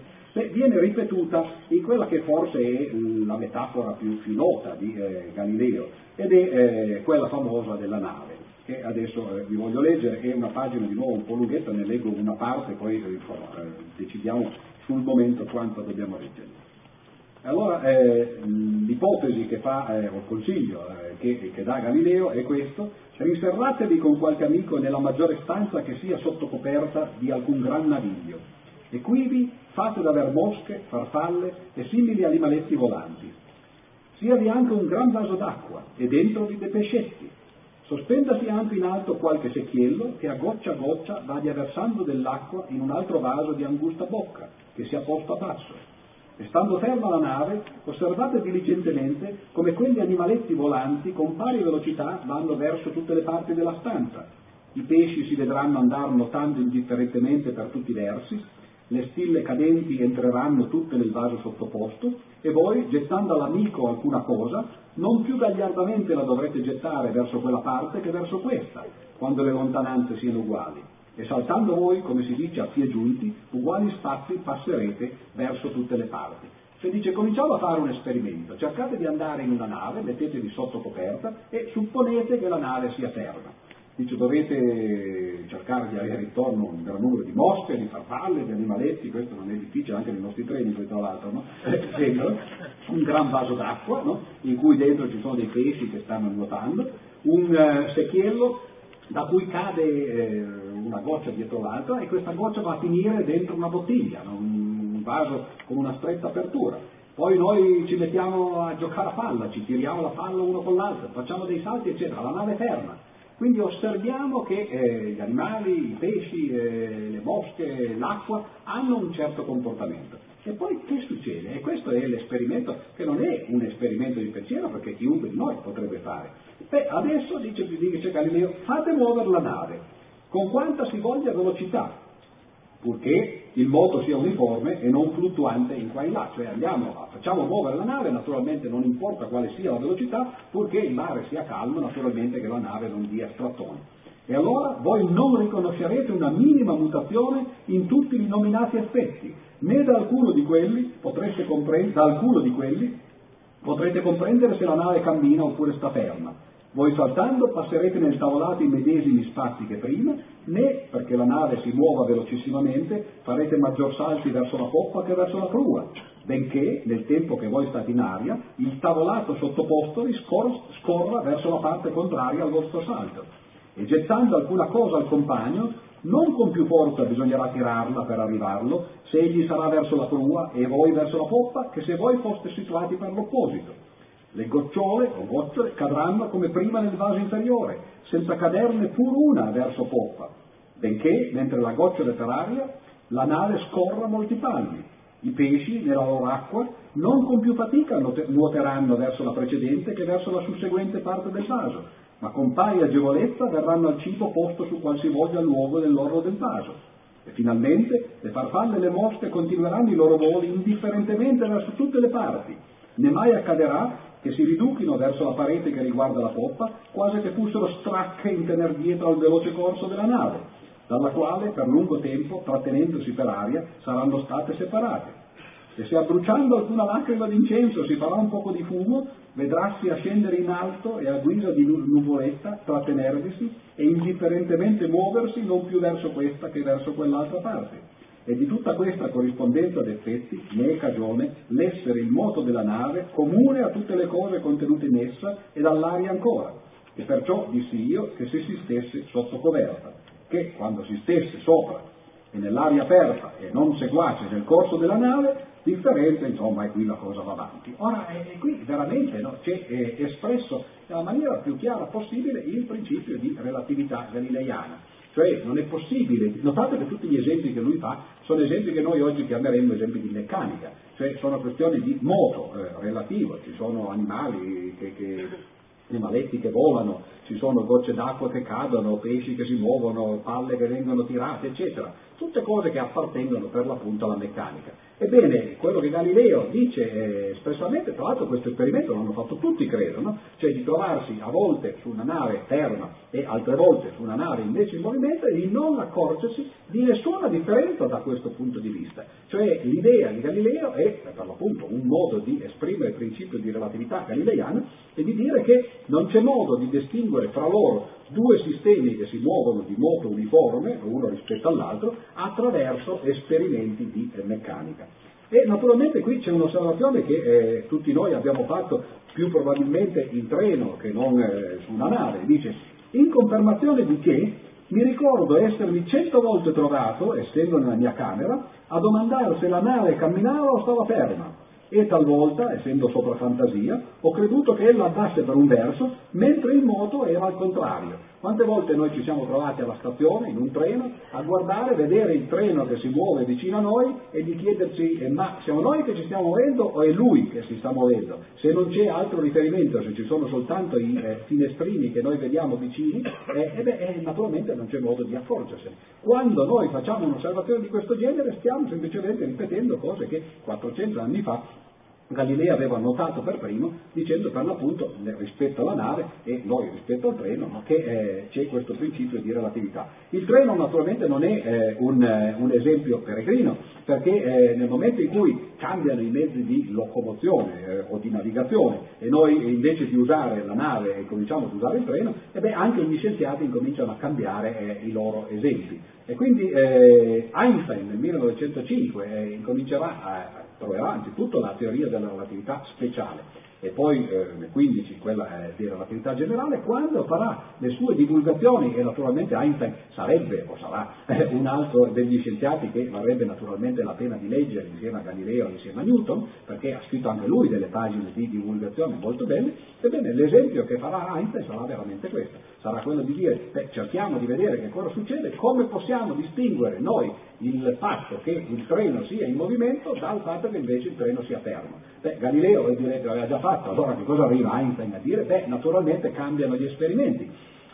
Speaker 2: viene ripetuta in quella che forse è la metafora più, più nota di eh, Galileo ed è quella famosa della nave. Che adesso eh, vi voglio leggere, è una pagina di nuovo un po' lunghetta, ne leggo una parte, poi eh, decidiamo sul momento quanto dobbiamo leggere. Allora eh, l'ipotesi che fa, eh, o il consiglio eh, che, che, dà Galileo è questo, riserratevi con qualche amico nella maggiore stanza che sia sotto coperta di alcun gran naviglio, e quivi fate d'aver mosche, farfalle e simili animaletti volanti. Siavi anche un gran vaso d'acqua e dentro vi dei pescetti. Sospendasi anche in alto qualche secchiello che a goccia a goccia vada versando dell'acqua in un altro vaso di angusta bocca che sia posto a basso e stando ferma la nave, osservate diligentemente come quegli animaletti volanti con pari velocità vanno verso tutte le parti della stanza. I pesci si vedranno andare nuotando indifferentemente per tutti i versi, le stille cadenti entreranno tutte nel vaso sottoposto e voi, gettando all'amico alcuna cosa, non più gagliardamente la dovrete gettare verso quella parte che verso questa, quando le lontananze siano uguali e saltando voi, come si dice, a piedi giunti, uguali spazi passerete verso tutte le parti. Cioè dice, cominciamo a fare un esperimento, cercate di andare in una nave, mettetevi sotto coperta e supponete che la nave sia ferma. Dice, dovete cercare di avere intorno un gran numero di mosche, di farfalle, di animaletti, questo non è difficile anche nei nostri treni, poi tra l'altro, no? un gran vaso d'acqua, no? in cui dentro ci sono dei pesci che stanno nuotando, un uh, secchiello da cui cade eh, una goccia dietro l'altra e questa goccia va a finire dentro una bottiglia, un vaso con una stretta apertura. Poi noi ci mettiamo a giocare a palla, ci tiriamo la palla uno con l'altro, facciamo dei salti, eccetera, la nave ferma. Quindi osserviamo che eh, gli animali, i pesci, eh, le mosche, l'acqua hanno un certo comportamento. E poi che succede? E questo è l'esperimento, che non è un esperimento di pensiero, perché chiunque di noi potrebbe fare. Beh, adesso, dice, dice Galileo, fate muovere la nave, con quanta si voglia velocità, purché il moto sia uniforme e non fluttuante in qua e in là, cioè andiamo, facciamo muovere la nave, naturalmente non importa quale sia la velocità, purché il mare sia calmo, naturalmente che la nave non dia strattoni. E allora voi non riconoscerete una minima mutazione in tutti i nominati effetti, né da alcuno di quelli comprendere, da alcuno di quelli potrete comprendere se la nave cammina oppure sta ferma. Voi saltando passerete nel tavolato i medesimi spazi che prima, né perché la nave si muova velocissimamente farete maggior salti verso la poppa che verso la prua, benché nel tempo che voi state in aria il tavolato sottoposto vi scorra verso la parte contraria al vostro salto. E gettando alcuna cosa al compagno, non con più forza bisognerà tirarla per arrivarlo, se egli sarà verso la prua e voi verso la poppa, che se voi foste situati per l'opposito. Le gocciole o gocciole cadranno come prima nel vaso inferiore, senza caderne pur una verso poppa, benché, mentre la gocciola è per aria, la nave scorra molti palmi. I pesci, nella loro acqua, non con più fatica nuoteranno verso la precedente che verso la susseguente parte del vaso, ma con pari agevolezza verranno al cibo posto su qualsivoglia luogo dell'orlo del vaso. E finalmente le farfalle e le mosche continueranno i loro voli indifferentemente verso tutte le parti. Né mai accadrà che si riduchino verso la parete che riguarda la poppa, quasi che fossero stracche in tener dietro al veloce corso della nave, dalla quale per lungo tempo, trattenendosi per aria, saranno state separate e se abbruciando alcuna lacrima d'incenso si farà un poco di fumo, vedrassi a scendere in alto e a guisa di nuvoletta trattenervisi e indifferentemente muoversi non più verso questa che verso quell'altra parte. E di tutta questa corrispondenza d'effetti ne è cagione l'essere il moto della nave comune a tutte le cose contenute in essa e dall'aria ancora. E perciò dissi io che se si stesse sotto coverta, che quando si stesse sopra e nell'aria aperta e non seguace nel corso della nave, differenza, insomma, e qui la cosa va avanti. Ora, è, qui veramente no, c'è è espresso nella maniera più chiara possibile il principio di relatività galileiana. Cioè non è possibile, notate che tutti gli esempi che lui fa sono esempi che noi oggi chiameremmo esempi di meccanica, cioè sono questioni di moto eh, relativo, ci sono animali che, che animaletti che volano, ci sono gocce d'acqua che cadono, pesci che si muovono, palle che vengono tirate, eccetera. tutte cose che appartengono per l'appunto alla meccanica. Ebbene, quello che Galileo dice eh, espressamente, tra l'altro questo esperimento l'hanno fatto tutti, credo, no? cioè di trovarsi a volte su una nave ferma e altre volte su una nave invece in movimento e di non accorgersi di nessuna differenza da questo punto di vista. Cioè l'idea di Galileo è, per l'appunto, un modo di esprimere il principio di relatività galileiana e di dire che non c'è modo di distinguere fra loro due sistemi che si muovono di modo uniforme, uno rispetto all'altro, attraverso esperimenti di meccanica. E naturalmente qui c'è un'osservazione che eh, tutti noi abbiamo fatto più probabilmente in treno che non eh, su una nave, dice in confermazione di che mi ricordo essermi cento volte trovato, essendo nella mia camera, a domandare se la nave camminava o stava ferma e talvolta, essendo sopra fantasia, ho creduto che ella andasse per un verso, mentre il moto era al contrario. Quante volte noi ci siamo trovati alla stazione, in un treno, a guardare, vedere il treno che si muove vicino a noi e di chiederci eh, ma siamo noi che ci stiamo muovendo o è lui che si sta muovendo? Se non c'è altro riferimento, se ci sono soltanto i eh, finestrini che noi vediamo vicini, eh, eh beh, eh, naturalmente non c'è modo di accorgersene. Quando noi facciamo un'osservazione di questo genere stiamo semplicemente ripetendo cose che 400 anni fa Galileo aveva notato per primo dicendo per l'appunto rispetto alla nave e noi rispetto al treno no, che eh, c'è questo principio di relatività. Il treno naturalmente non è eh, un, eh, un, esempio peregrino perché eh, nel momento in cui cambiano i mezzi di locomozione eh, o di navigazione e noi invece di usare la nave cominciamo ad usare il treno, e beh, anche gli scienziati incominciano a cambiare eh, i loro esempi. E quindi Einstein nel 1905 incomincerà a troverà anzitutto la teoria della relatività speciale e poi eh, nel 15 quella eh, di relatività generale, quando farà le sue divulgazioni, e naturalmente Einstein sarebbe o sarà eh, un altro degli scienziati che varrebbe naturalmente la pena di leggere insieme a Galileo e insieme a Newton, perché ha scritto anche lui delle pagine di divulgazione molto belle, ebbene l'esempio che farà Einstein sarà veramente questo, sarà quello di dire, beh, cerchiamo di vedere che cosa succede, come possiamo distinguere noi il fatto che il treno sia in movimento dal fatto che invece il treno sia fermo. Beh, Galileo direi che aveva già fatto, allora che cosa arriva Einstein a dire? Beh, naturalmente cambiano gli esperimenti.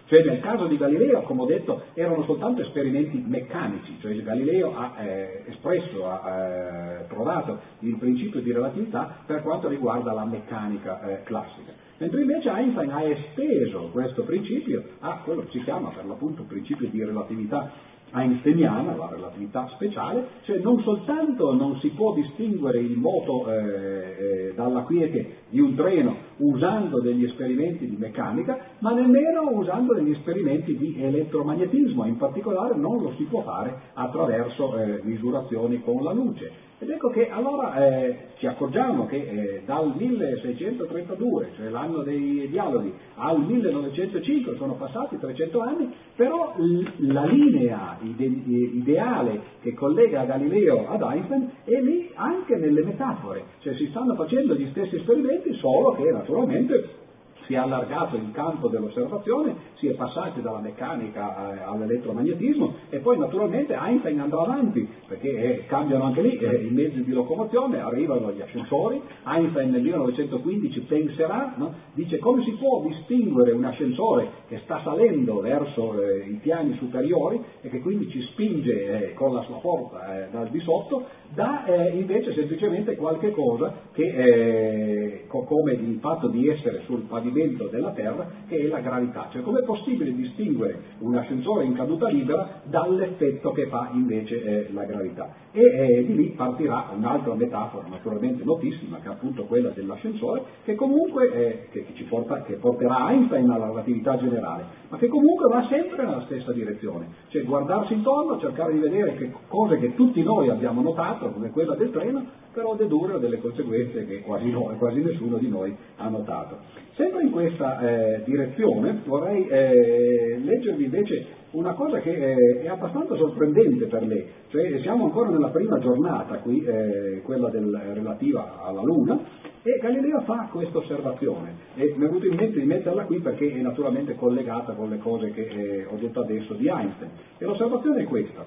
Speaker 2: Cioè nel caso di Galileo, come ho detto, erano soltanto esperimenti meccanici, cioè Galileo ha eh, espresso, ha eh, trovato il principio di relatività per quanto riguarda la meccanica eh, classica. Mentre invece Einstein ha esteso questo principio a quello che si chiama per l'appunto principio di relatività einsteiniana, la relatività speciale, cioè non soltanto non si può distinguere il moto eh, eh, dalla quiete di un treno usando degli esperimenti di meccanica, ma nemmeno usando degli esperimenti di elettromagnetismo, in particolare non lo si può fare attraverso eh, misurazioni con la luce. Ed ecco che allora eh, ci accorgiamo che eh, dal 1632, cioè l'anno dei dialoghi, al 1905 sono passati 300 anni, però l- la linea ide- ideale che collega Galileo ad Einstein è lì anche nelle metafore, cioè si stanno facendo gli stessi esperimenti, solo che naturalmente si è allargato il campo dell'osservazione, si è passati dalla meccanica eh, all'elettromagnetismo e poi naturalmente Einstein andrà avanti perché eh, cambiano anche lì eh, i mezzi di locomozione, arrivano gli ascensori, Einstein nel 1915 penserà, no? dice come si può distinguere un ascensore che sta salendo verso eh, i piani superiori e che quindi ci spinge eh, con la sua forza eh, dal di sotto da invece semplicemente qualche cosa che come il fatto di essere sul pavimento movimento della Terra che è la gravità, cioè com'è possibile distinguere un ascensore in caduta libera dall'effetto che fa invece eh, la gravità. E eh, di lì partirà un'altra metafora naturalmente notissima che è appunto quella dell'ascensore che comunque eh, che, che, porta, che porterà Einstein alla relatività generale, ma che comunque va sempre nella stessa direzione, cioè guardarsi intorno, cercare di vedere che cose che tutti noi abbiamo notato, come quella del treno, però dedurre delle conseguenze che quasi, noi, quasi nessuno di noi ha notato. Sempre in questa eh, direzione vorrei eh, leggervi invece una cosa che eh, è abbastanza sorprendente per me, cioè siamo ancora nella prima giornata qui, eh, quella del, relativa alla Luna, e Galileo fa questa osservazione e mi è venuto in mente di metterla qui perché è naturalmente collegata con le cose che eh, ho detto adesso di Einstein. E l'osservazione è questa.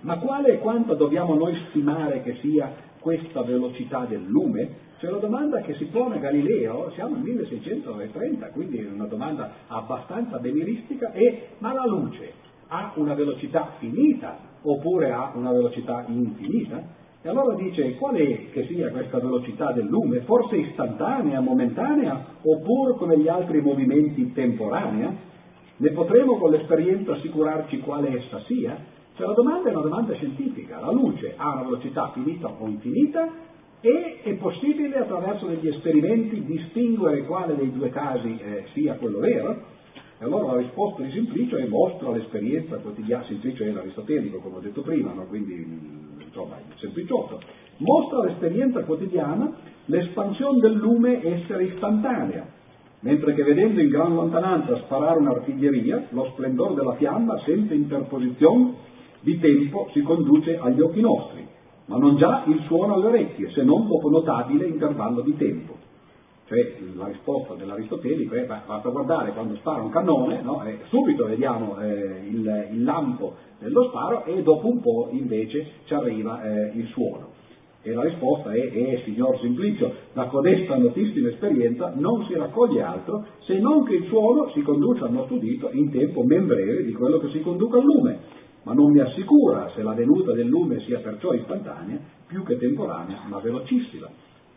Speaker 2: Ma quale e quanto dobbiamo noi stimare che sia questa velocità del lume? Cioè la domanda che si pone Galileo, siamo nel 1630, quindi è una domanda abbastanza beniristica, è ma la luce ha una velocità finita oppure ha una velocità infinita? E allora dice qual è che sia questa velocità del lume? Forse istantanea, momentanea, oppure come gli altri movimenti temporanea? Ne potremo con l'esperienza assicurarci quale essa sia? Cioè la domanda è una domanda scientifica. La luce ha una velocità finita o infinita e è possibile attraverso degli esperimenti distinguere quale dei due casi eh, sia quello vero? E allora la risposta di Simplicio è mostra l'esperienza quotidiana, Simplicio è l'aristotelico come ho detto prima, no? quindi insomma il sempliciotto, mostra l'esperienza quotidiana l'espansione del lume essere istantanea, mentre che vedendo in gran lontananza sparare un'artiglieria, lo splendore della fiamma senza interposizione di tempo si conduce agli occhi nostri, ma non già il suono alle orecchie, se non dopo notabile intervallo di tempo. Cioè la risposta dell'aristotelico è basta guardare quando spara un cannone, no? subito vediamo eh, il, il, lampo dello sparo e dopo un po' invece ci arriva eh, il suono. E la risposta è, eh, signor Simplicio, da codesta notissima esperienza non si raccoglie altro se non che il suono si conduce al nostro udito in tempo ben breve di quello che si conduca al lume, ma non mi assicura se la venuta del lume sia perciò istantanea, più che temporanea, ma velocissima.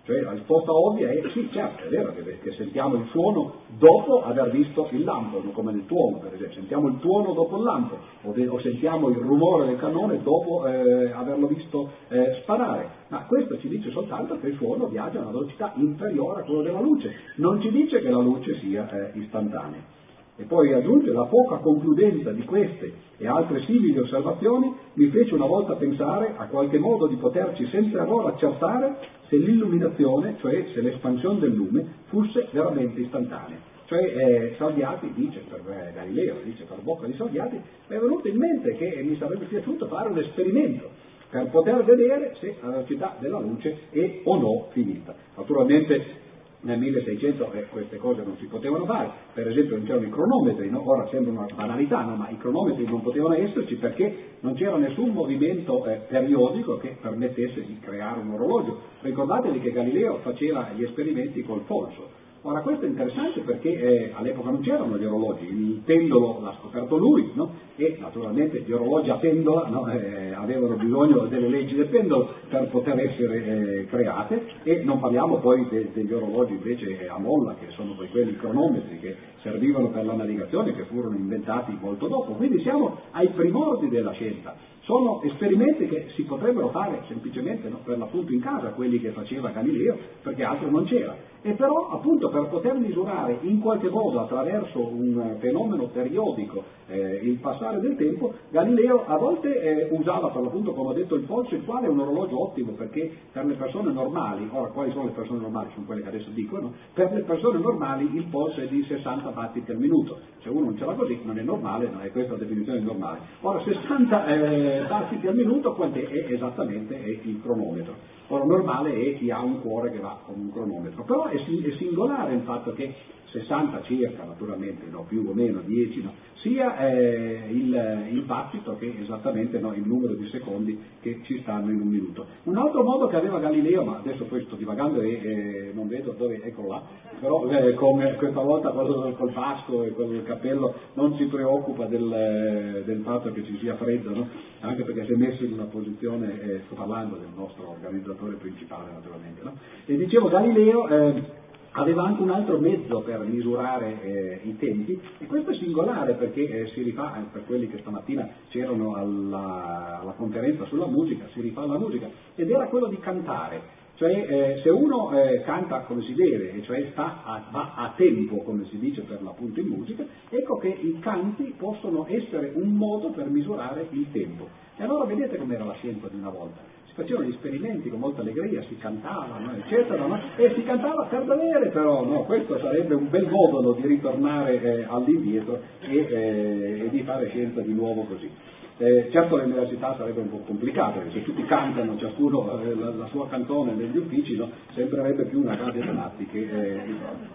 Speaker 2: Cioè la risposta ovvia è sì, certo, è vero che, sentiamo il suono dopo aver visto il lampo, come nel tuono per esempio, sentiamo il tuono dopo il lampo, o, de, o sentiamo il rumore del cannone dopo eh, averlo visto eh, sparare, ma questo ci dice soltanto che il suono viaggia a una velocità inferiore a quella della luce, non ci dice che la luce sia eh, istantanea. E poi aggiunge la poca concludenza di queste e altre simili osservazioni mi fece una volta pensare a qualche modo di poterci senza errore accertare se l'illuminazione, cioè se l'espansione del lume, fosse veramente istantanea. Cioè eh, Salviati dice, per eh, Galileo, dice per bocca di Salviati, mi è venuto in mente che mi sarebbe piaciuto fare un esperimento per poter vedere se la velocità della luce è o no finita. Naturalmente nel 1600 eh, queste cose non si potevano fare, per esempio non c'erano i cronometri, no? ora sembra una banalità, no? ma i cronometri non potevano esserci perché non c'era nessun movimento eh, periodico che permettesse di creare un orologio. Ricordatevi che Galileo faceva gli esperimenti col polso, Ora questo è interessante perché eh, all'epoca non c'erano gli orologi, il pendolo l'ha scoperto lui no? e naturalmente gli orologi a pendola no? eh, avevano bisogno delle leggi del pendolo per poter essere eh, create e non parliamo poi de- degli orologi invece a molla che sono poi quelli cronometri che servivano per la navigazione che furono inventati molto dopo. Quindi siamo ai primordi della scienza. Sono esperimenti che si potrebbero fare semplicemente no, per l'appunto in casa, quelli che faceva Galileo, perché altro non c'era. E però appunto per poter misurare in qualche modo attraverso un fenomeno periodico eh, il passare del tempo, Galileo a volte eh, usava per l'appunto, come ho detto, il polso, il quale è un orologio ottimo perché per le persone normali, ora quali sono le persone normali? Sono quelle che adesso dicono, per le persone normali il polso è di 60 battiti al minuto, se uno non ce l'ha così non è normale, non è questa la definizione normale. Ora 60 eh, battiti al minuto quant'è? È esattamente il cronometro. Ora normale è chi ha un cuore che va con un cronometro, però è, è singolare il fatto che 60 circa, naturalmente, no, più o meno 10, no, sia eh, il, il, battito che esattamente no, il numero di secondi che ci stanno in un minuto. Un altro modo che aveva Galileo, ma adesso poi sto divagando e eh, non vedo dove, eccolo là, però eh, con, questa volta quello col pasco e quello del cappello non si preoccupa del, del fatto che ci sia freddo, no? anche perché si è messo in una posizione, eh, sto parlando del nostro organizzatore principale naturalmente, no? e dicevo Galileo eh, aveva anche un altro mezzo per misurare eh, i tempi e questo è singolare perché eh, si rifà, eh, per quelli che stamattina c'erano alla, alla, conferenza sulla musica, si rifà alla musica ed era quello di cantare. Cioè eh, se uno eh, canta come si deve, cioè sta a, va a tempo come si dice per l'appunto in musica, ecco che i canti possono essere un modo per misurare il tempo. E allora vedete com'era la scienza di una volta facevano gli esperimenti con molta allegria, si cantava, no? eccetera, no? e si cantava per davvero però, no? questo sarebbe un bel modo di ritornare eh, all'indietro e, eh, e, di fare scienza di nuovo così. Eh, certo l'università sarebbe un po' complicata, perché se tutti cantano, ciascuno eh, la, la, sua cantone negli uffici, sembrerebbe più una gabbia da matti che, eh,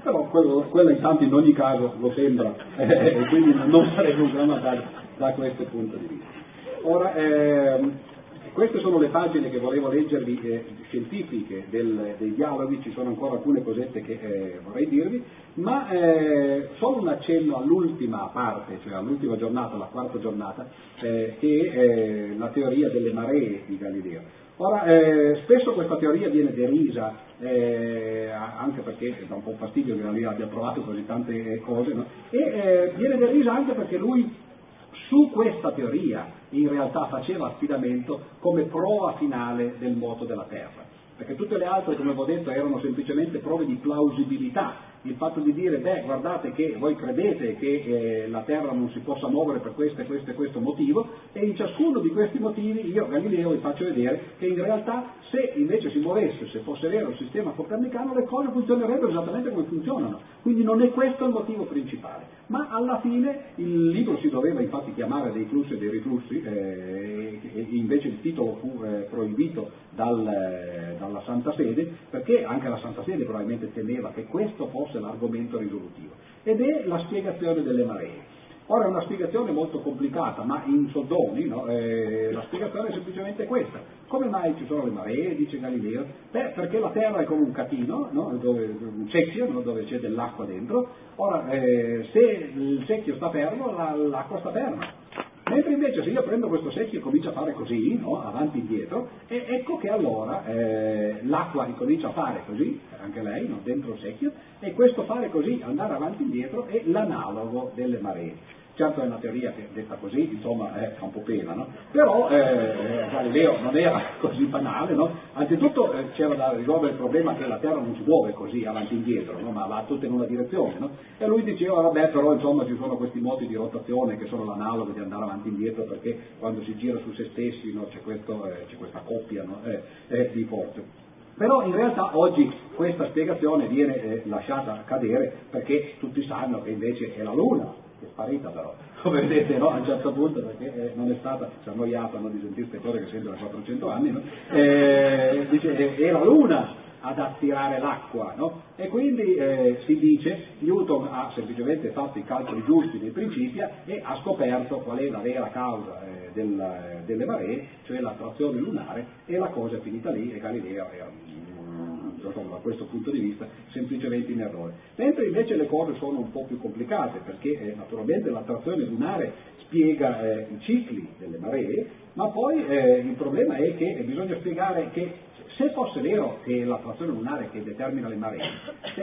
Speaker 2: però quello, quello intanto in ogni caso lo sembra eh, e quindi non sarebbe un gran vantaggio da questo punto di vista. Ora, ehm, queste sono le pagine che volevo leggervi, eh, scientifiche del, dei dialoghi, ci sono ancora alcune cosette che eh, vorrei dirvi, ma eh, solo un accenno all'ultima parte, cioè all'ultima giornata, la quarta giornata, eh, che è la teoria delle maree di Galileo. Ora, eh, spesso questa teoria viene derisa, eh, anche perché dà un po' fastidio che Galileo abbia trovato così tante cose, no? e viene derisa anche perché lui su questa teoria in realtà faceva affidamento come prova finale del moto della Terra, perché tutte le altre, come ho detto, erano semplicemente prove di plausibilità il fatto di dire, beh, guardate che voi credete che eh, la Terra non si possa muovere per questo e questo e questo motivo, e in ciascuno di questi motivi io, Galileo, vi faccio vedere che in realtà se invece si muovesse, se fosse vero il sistema copernicano, le cose funzionerebbero esattamente come funzionano. Quindi non è questo il motivo principale. Ma alla fine il libro si doveva infatti chiamare dei flussi e dei riflussi, eh, e invece il titolo fu eh, proibito dal, eh, dalla Santa Sede, perché anche la Santa Sede probabilmente temeva che questo fosse l'argomento risolutivo. Ed è la spiegazione delle maree. Ora è una spiegazione molto complicata, ma in soldoni no? eh, la spiegazione è semplicemente questa. Come mai ci sono le maree, dice Galileo? Beh, perché la Terra è come un catino, no? dove, un secchio, no? dove c'è dell'acqua dentro. Ora, eh, se il secchio sta fermo, la, l'acqua sta ferma. Mentre invece se io prendo questo secchio e comincio a fare così, no? avanti e indietro, e ecco che allora eh, l'acqua ricomincia a fare così, anche lei, no? dentro il secchio, e questo fare così, andare avanti e indietro, è l'analogo delle maree. Certo è una teoria che detta così, insomma, eh, fa un po' pena, no? Però eh, Galileo non era così banale, no? Anzitutto eh, c'era da risolvere il problema che la Terra non si muove così avanti e indietro, no? ma va tutta in una direzione, no? E lui diceva, vabbè, però insomma ci sono questi moti di rotazione che sono l'analogo di andare avanti e indietro perché quando si gira su se stessi c'è, questo, eh, c'è, questa coppia eh, di forze. Però in realtà oggi questa spiegazione viene eh, lasciata cadere perché tutti sanno che invece è la Luna è sparita però, come vedete no? a un certo punto perché eh, non è stata, si è annoiata no, di sentire queste cose che sento da 400 anni, no? eh, dice eh, la luna ad attirare l'acqua no? e quindi eh, si dice Newton ha semplicemente fatto i calcoli giusti nei principi e ha scoperto qual è la vera causa eh, del, delle maree, cioè l'attrazione lunare e la cosa è finita lì e Galileo era insomma, da questo punto di vista semplicemente in errore. Mentre invece le cose sono un po' più complicate perché eh, naturalmente l'attrazione lunare spiega eh, i cicli delle maree, ma poi eh, il problema è che bisogna spiegare che se fosse vero che è l'attrazione lunare che determina le maree,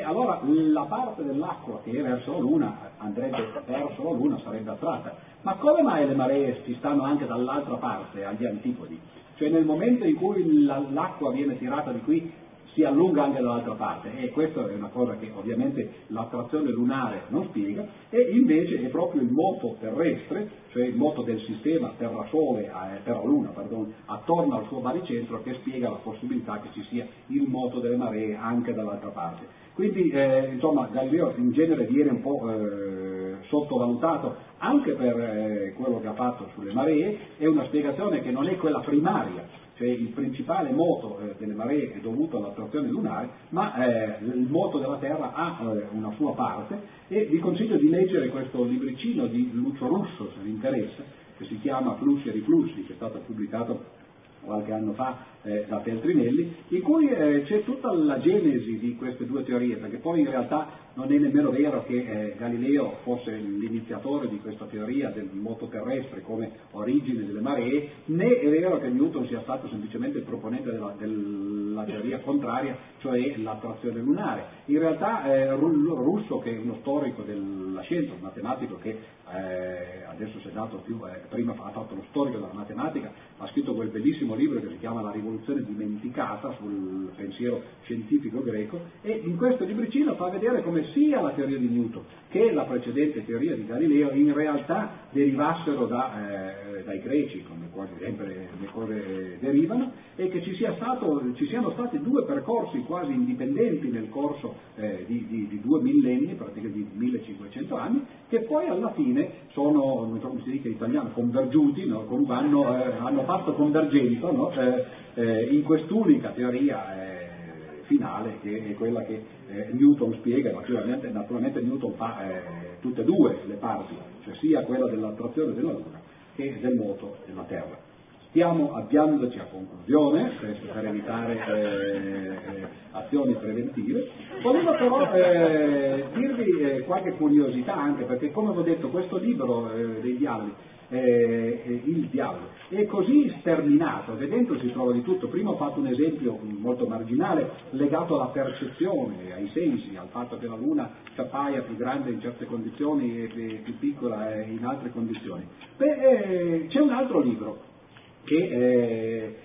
Speaker 2: allora la parte dell'acqua che è verso la Luna andrebbe verso la Luna, sarebbe attratta. Ma come mai le maree ci stanno anche dall'altra parte, agli antipodi? Cioè nel momento in cui l'acqua viene tirata di qui si allunga anche dall'altra parte. E questa è una cosa che ovviamente l'attrazione lunare non spiega. E invece è proprio il moto terrestre, cioè il moto del sistema Terra-Sole, eh, Terra-Luna, pardon, attorno al suo baricentro che spiega la possibilità che ci sia il moto delle maree anche dall'altra parte. Quindi eh, insomma Galileo in genere viene un po' eh, sottovalutato anche per eh, quello che ha fatto sulle maree, è una spiegazione che non è quella primaria, cioè il principale moto eh, delle maree è dovuto all'attrazione lunare, ma eh, il moto della Terra ha eh, una sua parte e vi consiglio di leggere questo libricino di Lucio Russo, se vi interessa, che si chiama Flussi e Riflussi, che è stato pubblicato qualche anno fa eh, da Feltrinelli, in cui eh, c'è tutta la genesi di queste due teorie, perché poi in realtà non è nemmeno vero che eh, Galileo fosse l'iniziatore di questa teoria del moto terrestre come origine delle maree, né è vero che Newton sia stato semplicemente il proponente della, della teoria contraria, cioè l'attrazione lunare. In realtà eh, Russo, che è uno storico della scienza, un matematico che eh, adesso si è dato più, eh, prima ha fatto lo storico della matematica, ha scritto quel bellissimo libro che si chiama La rivoluzione dimenticata sul pensiero scientifico greco e in questo libricino fa vedere come sia la teoria di Newton che la precedente teoria di Galileo in realtà derivassero da, eh, dai greci, come quasi sempre le cose derivano, e che ci, sia stato, ci, siano stati due percorsi quasi indipendenti nel corso eh, di, di, di, due millenni, praticamente di 1500 anni, che poi alla fine sono, non so come si dice in italiano, convergiuti, no? hanno, eh, hanno, fatto convergenza no? Eh, eh, in quest'unica teoria eh, finale che è quella che eh, Newton spiega, naturalmente, naturalmente Newton fa eh, tutte e due le parti, cioè sia quella dell'attrazione della Luna che del moto della Terra. Stiamo avviandoci a conclusione, questo per evitare eh, eh, azioni preventive. Volevo però eh, dirvi eh, qualche curiosità anche, perché come ho detto questo libro eh, dei dialoghi eh, eh, il diavolo. È così sterminato che dentro si trova di tutto. Prima ho fatto un esempio molto marginale legato alla percezione, ai sensi, al fatto che la Luna ci appaia più grande in certe condizioni e più piccola in altre condizioni. Beh, eh, c'è un altro libro che eh,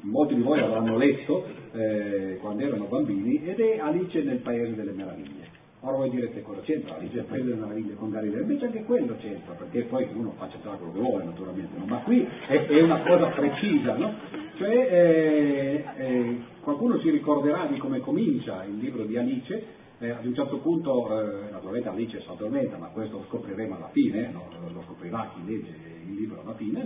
Speaker 2: molti di voi avranno letto eh, quando erano bambini ed è Alice nel Paese delle Meraviglie. Ora voi direte cosa c'entra Alice nel Paese delle Meraviglie con Galileo? Invece anche quello c'entra, perché poi uno faccia quello che vuole naturalmente, no? ma qui è, è, una cosa precisa, no? Cioè eh, eh, qualcuno si ricorderà di come comincia il libro di Alice, eh, ad un certo punto, eh, naturalmente Alice si addormenta, ma questo lo scopriremo alla fine, no? lo scoprirà chi legge il libro alla fine,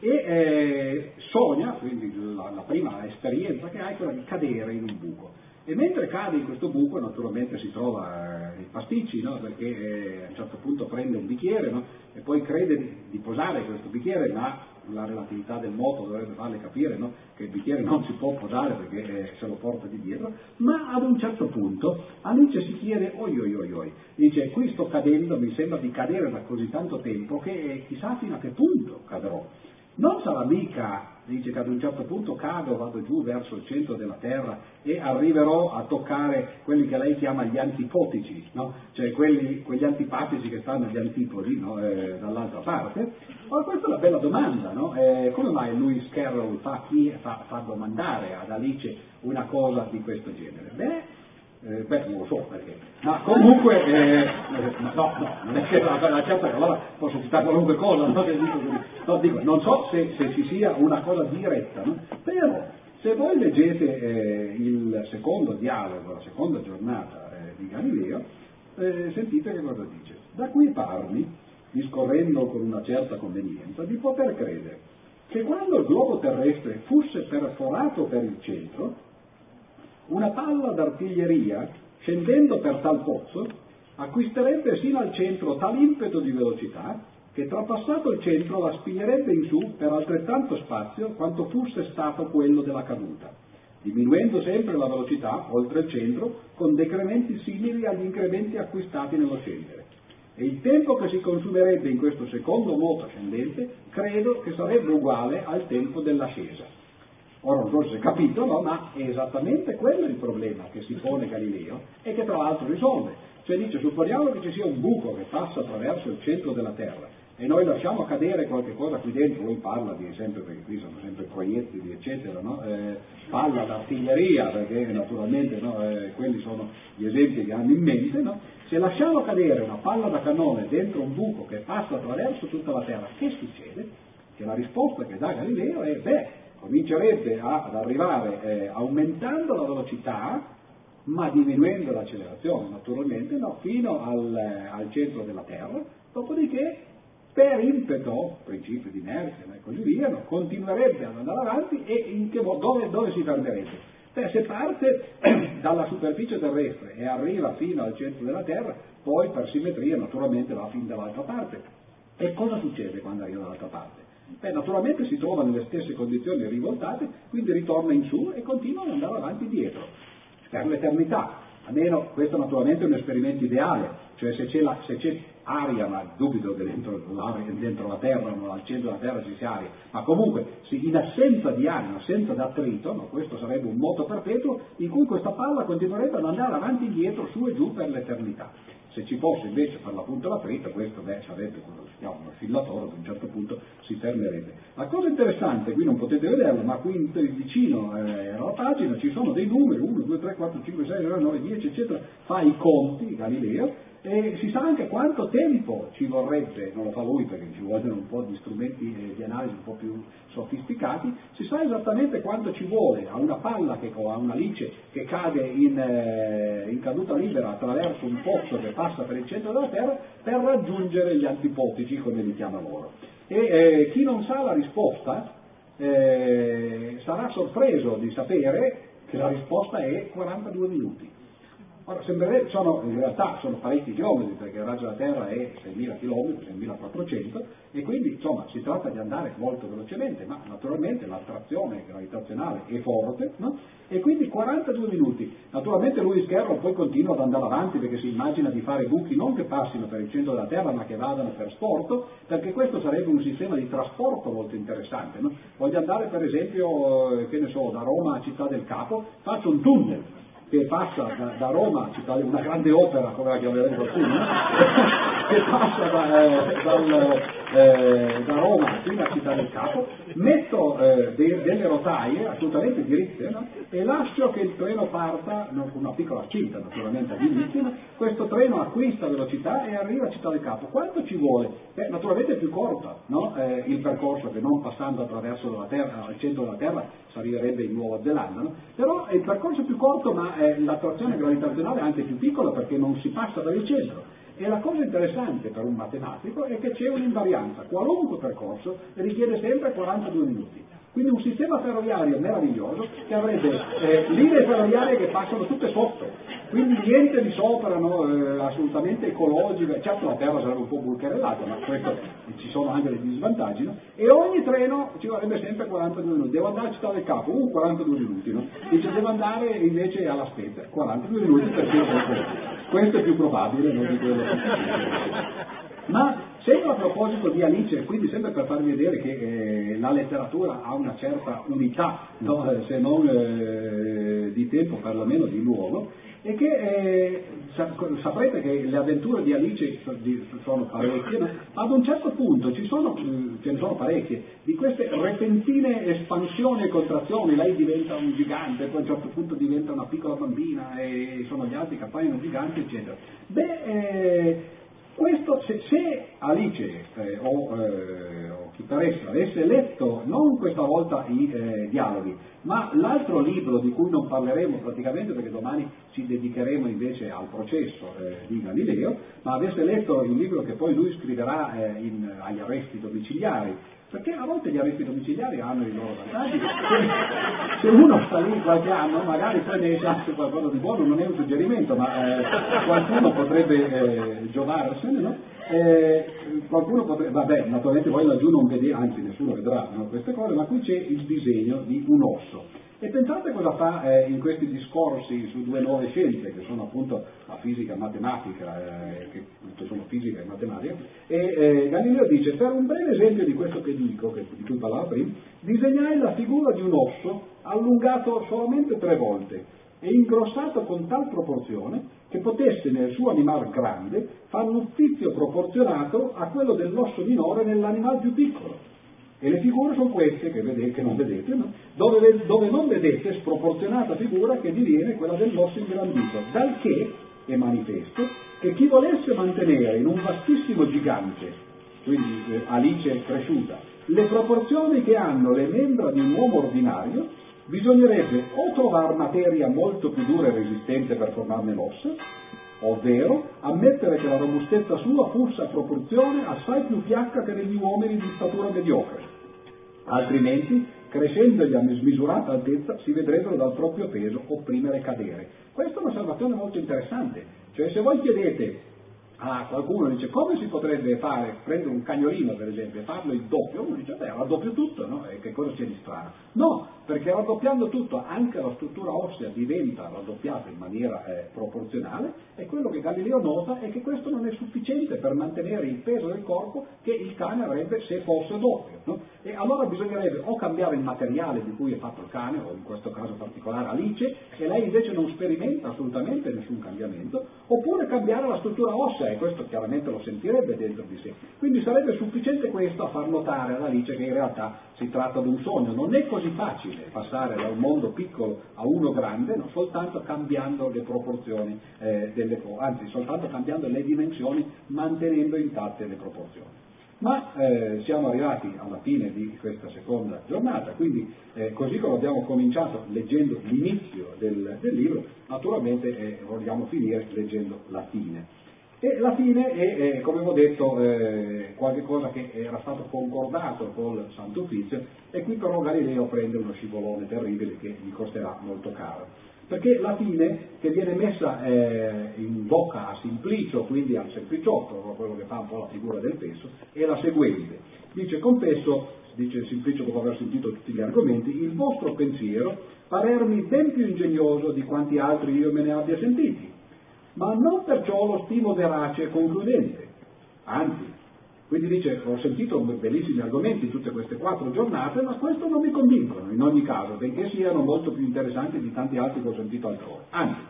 Speaker 2: e eh, sogna, quindi la, la, prima esperienza che ha è quella di cadere in un buco. E mentre cade in questo buco naturalmente si trova eh, i pasticci, no? perché eh, a un certo punto prende un bicchiere e poi crede di, di posare questo bicchiere, ma la relatività del moto dovrebbe farle capire no? che il bicchiere non si può posare perché eh, se lo porta di dietro, ma ad un certo punto Alice si chiede oi oi oi oi, dice qui sto cadendo, mi sembra di cadere da così tanto tempo che eh, chissà fino a che punto cadrò. Non sarà mica, dice che ad un certo punto cado, vado giù verso il centro della terra e arriverò a toccare quelli che lei chiama gli antipotici, no? cioè quelli, quegli antipatici che stanno agli antipodi no? eh, dall'altra parte. Ora questa è una bella domanda, no? eh, come mai Lewis Carroll fa, fa, fa domandare ad Alice una cosa di questo genere? Beh, eh, beh, non lo so perché, ma comunque, eh, no, no, non è che la, certa allora posso citare qualunque cosa, no, no, dico, non so se, se, ci sia una cosa diretta, no? però se voi leggete eh, il secondo dialogo, la seconda giornata eh, di Galileo, eh, sentite che cosa dice. Da qui parli, discorrendo con una certa convenienza, di poter credere che quando il globo terrestre fosse perforato per il centro, una palla d'artiglieria, scendendo per tal pozzo, acquisterebbe sino al centro tal impeto di velocità che trapassato il centro la spiglierebbe in su per altrettanto spazio quanto fosse stato quello della caduta, diminuendo sempre la velocità oltre il centro con decrementi simili agli incrementi acquistati nello scendere. E il tempo che si consumerebbe in questo secondo moto ascendente credo che sarebbe uguale al tempo dell'ascesa. Ora non so se capito, no, ma è esattamente quello il problema che si pone Galileo e che tra l'altro risolve. Cioè dice, supponiamo che ci sia un buco che passa attraverso il centro della Terra e noi lasciamo cadere qualche cosa qui dentro, lui parla di sempre, perché qui sono sempre proiettili, eccetera, no? eh, parla d'artiglieria, perché naturalmente no, eh, quelli sono gli esempi che hanno in mente, no? se lasciamo cadere una palla da cannone dentro un buco che passa attraverso tutta la Terra, che succede? Che la risposta che dà Galileo è, beh, comincerebbe a, ad arrivare eh, aumentando la velocità ma diminuendo l'accelerazione naturalmente no, fino al, eh, al, centro della Terra, dopodiché per impeto, principio di inerzia e così via, no, continuerebbe ad andare avanti e modo, dove, dove, si fermerebbe? Beh, se parte dalla superficie terrestre e arriva fino al centro della Terra, poi per simmetria naturalmente va fin dall'altra parte. E cosa succede quando arriva dall'altra parte? Beh, naturalmente si trova nelle stesse condizioni rivoltate, quindi ritorna in su e continua ad andare avanti dietro, per l'eternità. Almeno questo naturalmente è un esperimento ideale, cioè se c'è, la, se c'è aria, ma dubito che dentro, dentro, la Terra, no, al centro della Terra ci sia aria, ma comunque in assenza di aria, in assenza d'attrito, no, questo sarebbe un moto perpetuo in cui questa palla continuerebbe ad andare avanti e indietro, su e giù per l'eternità. Se ci fosse invece per l'appunto la trita, questo beh, sarebbe quello che si chiama un affillatore, ad un certo punto si fermerebbe. La cosa interessante, qui non potete vederlo, ma qui vicino eh, alla pagina ci sono dei numeri, 1, 2, 3, 4, 5, 6, 9, 10, eccetera, fa i conti, Galileo, e si sa anche quanto tempo ci vorrebbe, non lo fa lui perché ci vogliono un po' di strumenti di analisi un po' più sofisticati, si sa esattamente quanto ci vuole a una palla che, a una lice che cade in, eh, in, caduta libera attraverso un pozzo che passa per il centro della Terra per raggiungere gli antipotici, come li chiama loro. E eh, chi non sa la risposta eh, sarà sorpreso di sapere che la risposta è 42 minuti. Ora, sembrerebbe, sono, in realtà sono parecchi chilometri perché il raggio della Terra è 6.000 km, 6.400 e quindi insomma si tratta di andare molto velocemente, ma naturalmente l'attrazione gravitazionale è forte no? e quindi 42 minuti. Naturalmente lui Scherro poi continua ad andare avanti perché si immagina di fare buchi non che passino per il centro della Terra ma che vadano per sporto, perché questo sarebbe un sistema di trasporto molto interessante. No? Voglio andare per esempio, eh, che ne so, da Roma a Città del Capo, faccio un tunnel che passa da, da Roma, una grande opera come la chiameremo qualcuno, che passa da, eh, dal, eh, da, Roma fino a Città del Capo, metto eh, de, delle rotaie assolutamente diritte no? e lascio che il treno parta no, con una piccola cinta naturalmente all'inizio, questo treno acquista velocità e arriva a Città del Capo. Quanto ci vuole? Beh, naturalmente è più corto no? Eh, il percorso che non passando attraverso la terra, al centro della Terra si arriverebbe in Nuova Zelanda, però il percorso è più corto ma eh, l'attrazione gravitazionale è anche più piccola perché non si passa il centro. E la cosa interessante per un matematico è che c'è un'invarianza, qualunque percorso richiede sempre 42 minuti. Quindi un sistema ferroviario meraviglioso che avrebbe eh, linee ferroviarie che passano tutte sotto, quindi niente di sopra, no, eh, assolutamente ecologico, certo la terra sarebbe un po' bulcherellata, ma questo ci sono anche degli svantaggi, no? e ogni treno ci vorrebbe sempre 42 minuti, devo andare a Città del Capo, uh, 42 minuti, no? dice devo andare invece alla Spezia, 42 minuti perché questo è più probabile non di quello che ma sempre a proposito di Alice, quindi sempre per farvi vedere che eh, la letteratura ha una certa unità, no? se non eh, di tempo, perlomeno di luogo, e che eh, saprete che le avventure di Alice sono parecchie, ma ad un certo punto ci sono, ce ne sono parecchie, di queste repentine espansioni e contrazioni, lei diventa un gigante, poi a un certo punto diventa una piccola bambina e sono gli altri che appaiono giganti, eccetera. Beh, eh, questo, se, se Alice eh, o, eh, o, chi per essa avesse letto non questa volta i eh, dialoghi, ma l'altro libro di cui non parleremo praticamente perché domani ci dedicheremo invece al processo eh, di Galileo, ma avesse letto il libro che poi lui scriverà eh, in, agli arresti domiciliari, perché a volte gli arresti domiciliari hanno i loro vantaggi. Se uno sta lì qualche anno, magari poi ne esce qualcosa di buono, non è un suggerimento, ma eh, qualcuno potrebbe eh, giovarsene, no? Eh, qualcuno potrebbe, vabbè, naturalmente poi laggiù non vede, anzi nessuno vedrà no, queste cose, ma qui c'è il disegno di un osso. E pensate cosa fa eh, in questi discorsi su due nuove scienze, che sono appunto la fisica e matematica, eh, che sono fisica e matematica, e eh, Galileo dice, per un breve esempio di questo che dico, che, di cui parlavo prima, disegnai la figura di un osso allungato solamente tre volte e ingrossato con tal proporzione che potesse nel suo animale grande fare un uffizio proporzionato a quello dell'osso minore nell'animale più piccolo e le figure sono queste che, vedete, che non vedete, no? dove, dove, non vedete sproporzionata figura che diviene quella dell'osso ingrandito, dal che è manifesto che chi volesse mantenere in un vastissimo gigante, quindi eh, Alice cresciuta, le proporzioni che hanno le membra di un uomo ordinario, bisognerebbe o trovare materia molto più dura e resistente per formarne l'ossa, ovvero ammettere che la robustezza sua fosse a proporzione assai più fiacca che degli uomini di statura mediocre altrimenti crescendogli a smisurata altezza si vedrebbero dal proprio peso opprimere e cadere. Questa è un'osservazione molto interessante, cioè se voi chiedete a qualcuno dice come si potrebbe fare, prendere un cagnolino per esempio e farlo il doppio, uno dice beh raddoppio tutto, no? E che cosa c'è di strano? No, perché raddoppiando tutto anche la struttura ossea diventa raddoppiata in maniera eh, proporzionale e quello che Galileo nota è che questo non è sufficiente per mantenere il peso del corpo che il cane avrebbe se fosse doppio. No? E allora bisognerebbe o cambiare il materiale di cui è fatto il cane, o in questo caso particolare Alice, e lei invece non sperimenta assolutamente nessun cambiamento, oppure cambiare la struttura ossea, e questo chiaramente lo sentirebbe dentro di sé. Quindi sarebbe sufficiente questo a far notare ad Alice che in realtà si tratta di un sogno, non è così facile passare da un mondo piccolo a uno grande, non soltanto cambiando le proporzioni eh, delle cose, anzi soltanto cambiando le dimensioni mantenendo intatte le proporzioni. Ma eh, siamo arrivati alla fine di questa seconda giornata, quindi eh, così come abbiamo cominciato leggendo l'inizio del, del libro, naturalmente eh, vogliamo finire leggendo la fine. E la fine è, è come avevo detto, eh, qualcosa che era stato concordato col Santo Uffizio e qui però Galileo prende uno scivolone terribile che gli costerà molto caro. perché la fine che viene messa eh, in bocca a Simplicio, quindi al sempliciotto, quello che fa un po' la figura del peso, è la seguente. Dice, confesso, dice Simplicio dopo aver sentito tutti gli argomenti, il vostro pensiero parermi ben più ingegnoso di quanti altri io me ne abbia sentiti, ma non perciò lo stimo verace e concludente, anzi, quindi dice, ho sentito bellissimi argomenti tutte queste quattro giornate, ma questo non mi convincono in ogni caso, benché siano molto più interessanti di tanti altri che ho sentito altrove. Anzi,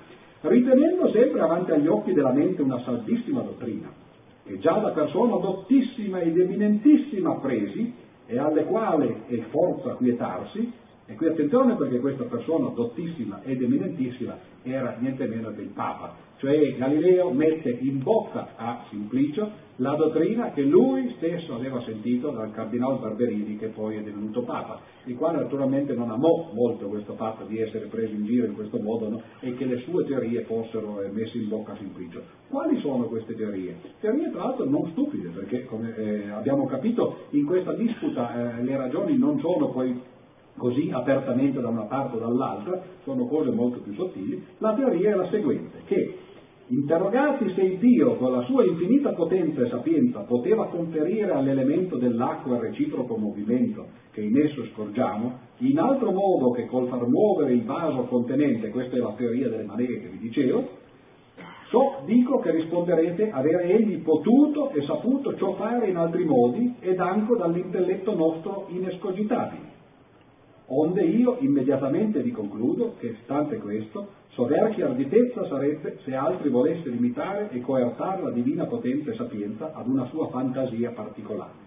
Speaker 2: ritenendo sempre avanti agli occhi della mente una saltissima dottrina, che già da persona dottissima ed eminentissima appresi, e alle quali è forza quietarsi, e qui attenzione perché questa persona dottissima ed eminentissima era niente meno il Papa, cioè Galileo mette in bocca a Simplicio la dottrina che lui stesso aveva sentito dal cardinale Barberini che poi è divenuto Papa, il quale naturalmente non amò molto questo fatto di essere preso in giro in questo modo no? e che le sue teorie fossero eh, messe in bocca a Simplicio. Quali sono queste teorie? Teorie tra l'altro non stupide perché come eh, abbiamo capito in questa disputa eh, le ragioni non sono poi così apertamente da una parte o dall'altra, sono cose molto più sottili, la teoria è la seguente, che Interrogati se Dio, con la sua infinita potenza e sapienza, poteva conferire all'elemento dell'acqua il reciproco movimento che in esso scorgiamo, in altro modo che col far muovere il vaso contenente, questa è la teoria delle manere che vi dicevo, so dico che risponderete avere egli potuto e saputo ciò fare in altri modi ed anche dall'intelletto nostro inescogitabile. Onde io immediatamente vi concludo che, stante questo, Soverchia arditezza sarebbe se altri volesse limitare e coertare la divina potenza e sapienza ad una sua fantasia particolare.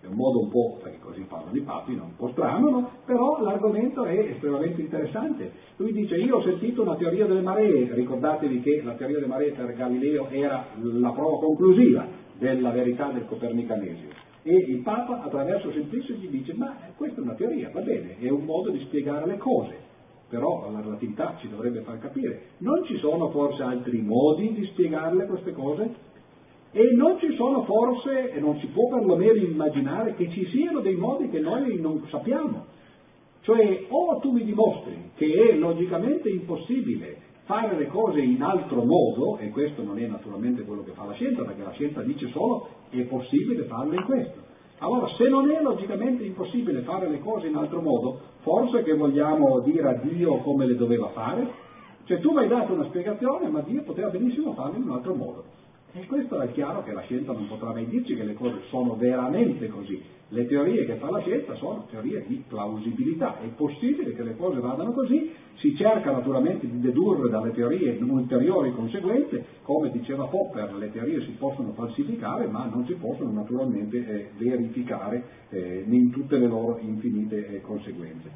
Speaker 2: È un modo un po', perché così parlano i papi, no? un po' strano, no? però l'argomento è estremamente interessante. Lui dice, io ho sentito una teoria delle maree, ricordatevi che la teoria delle maree per Galileo era la prova conclusiva della verità del copernicanesimo. E il Papa attraverso Semplice gli dice, ma questa è una teoria, va bene, è un modo di spiegare le cose però la relatività ci dovrebbe far capire, non ci sono forse altri modi di spiegarle queste cose? E non ci sono forse, e non si può perlomeno immaginare, che ci siano dei modi che noi non sappiamo. Cioè, o tu mi dimostri che è logicamente impossibile fare le cose in altro modo, e questo non è naturalmente quello che fa la scienza, perché la scienza dice solo è possibile farle in questo. Allora, se non è logicamente impossibile fare le cose in altro modo, forse che vogliamo dire a Dio come le doveva fare? Cioè tu mi hai dato una spiegazione, ma Dio poteva benissimo farle in un altro modo. E questo è chiaro che la scienza non potrà mai dirci che le cose sono veramente così. Le teorie che fa la scienza sono teorie di plausibilità. È possibile che le cose vadano così, si cerca naturalmente di dedurre dalle teorie ulteriori conseguenze, come diceva Popper, le teorie si possono falsificare, ma non si possono naturalmente eh, verificare eh, in tutte le loro infinite eh, conseguenze.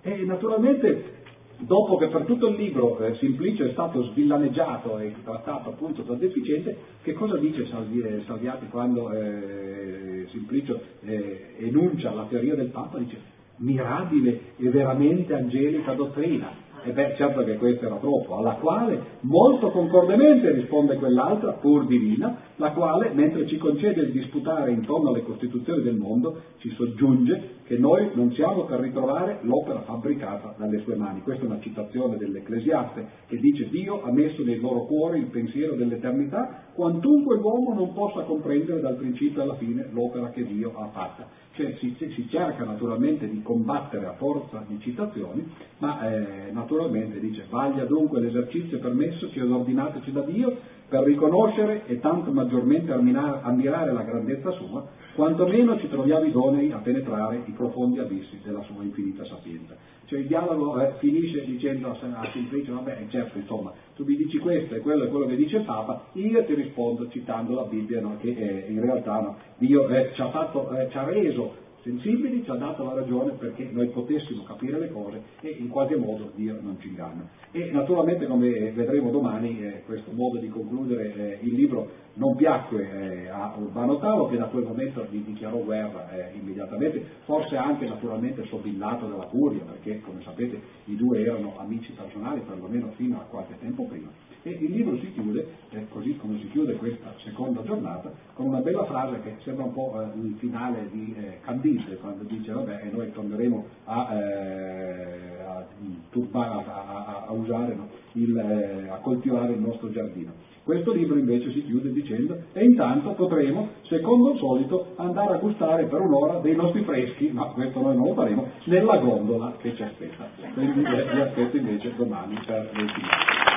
Speaker 2: E naturalmente dopo che per tutto il libro eh, Simplicio è stato svillaneggiato e trattato appunto da deficiente, che cosa dice eh, Salviati quando eh, Simplicio eh, enuncia la teoria del Papa? Dice mirabile e veramente angelica dottrina, e beh, certo che questo era troppo, alla quale molto concordemente risponde quell'altra, pur divina, la quale, mentre ci concede il disputare intorno alle costituzioni del mondo, ci soggiunge che noi non siamo per ritrovare l'opera fabbricata dalle sue mani. Questa è una citazione dell'Ecclesiaste che dice Dio ha messo nei loro cuori il pensiero dell'eternità, quantunque l'uomo non possa comprendere dal principio alla fine l'opera che Dio ha fatta. Cioè si, si cerca naturalmente di combattere a forza di citazioni, ma eh, naturalmente dice vaglia dunque l'esercizio permessoci ed ordinatoci da Dio per riconoscere e tanto maggiormente ammirare la grandezza sua, quantomeno ci troviamo idonei a penetrare i profondi abissi della sua infinita sapienza. Cioè il dialogo eh, finisce dicendo a Simplicio, vabbè certo insomma, tu mi dici questo e quello è quello che dice Papa, io ti rispondo citando la Bibbia no, che eh, in realtà no, Dio eh, ci, ha fatto, eh, ci ha reso sensibili, ci ha dato la ragione perché noi potessimo capire le cose e in qualche modo Dio non ci inganna. E naturalmente come vedremo domani eh, questo modo di concludere eh, il libro non piacque eh, a Urbano Tavo che da quel momento gli dichiarò guerra eh, immediatamente, forse anche naturalmente sobillato dalla curia perché come sapete i due erano amici personali perlomeno fino a qualche tempo prima E il libro si chiude, eh, così come si chiude questa seconda giornata, con una bella frase che sembra un po' eh, il finale di eh, Candide, quando dice vabbè e noi torneremo a, eh, a, turba, a, a usare, no, il, eh, a coltivare il nostro giardino. Questo libro invece si chiude dicendo e intanto potremo, secondo il solito, andare a gustare per un'ora dei nostri freschi, ma questo noi non lo faremo, nella gondola che ci aspetta. Quindi vi aspetto invece domani per le finali.